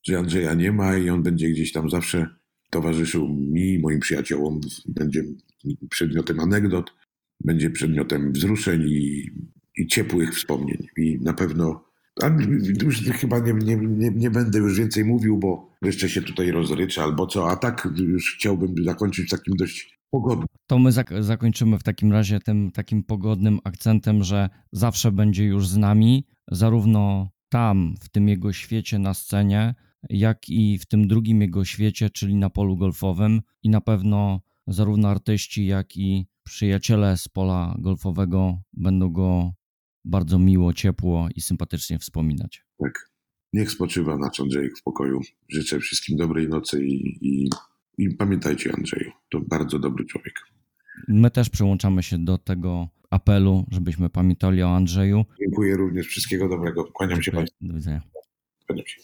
że Andrzeja nie ma i on będzie gdzieś tam zawsze towarzyszył mi, moim przyjaciołom, będzie przedmiotem anegdot, będzie przedmiotem wzruszeń i, i ciepłych wspomnień. I na pewno, już chyba nie, nie, nie, nie będę już więcej mówił, bo jeszcze się tutaj rozryczę albo co, a tak już chciałbym zakończyć takim dość To my zak- zakończymy w takim razie tym takim pogodnym akcentem, że zawsze będzie już z nami, zarówno tam, w tym jego świecie na scenie, jak i w tym drugim jego świecie, czyli na polu golfowym. I na pewno zarówno artyści, jak i przyjaciele z pola golfowego będą go bardzo miło, ciepło i sympatycznie wspominać. Tak. Niech spoczywa nasz Andrzej w pokoju. Życzę wszystkim dobrej nocy i, i, i pamiętajcie Andrzeju, to bardzo dobry człowiek. My też przyłączamy się do tego apelu, żebyśmy pamiętali o Andrzeju. Dziękuję również. Wszystkiego dobrego. Kłaniam się Państwu. Do widzenia. Kłaniam się.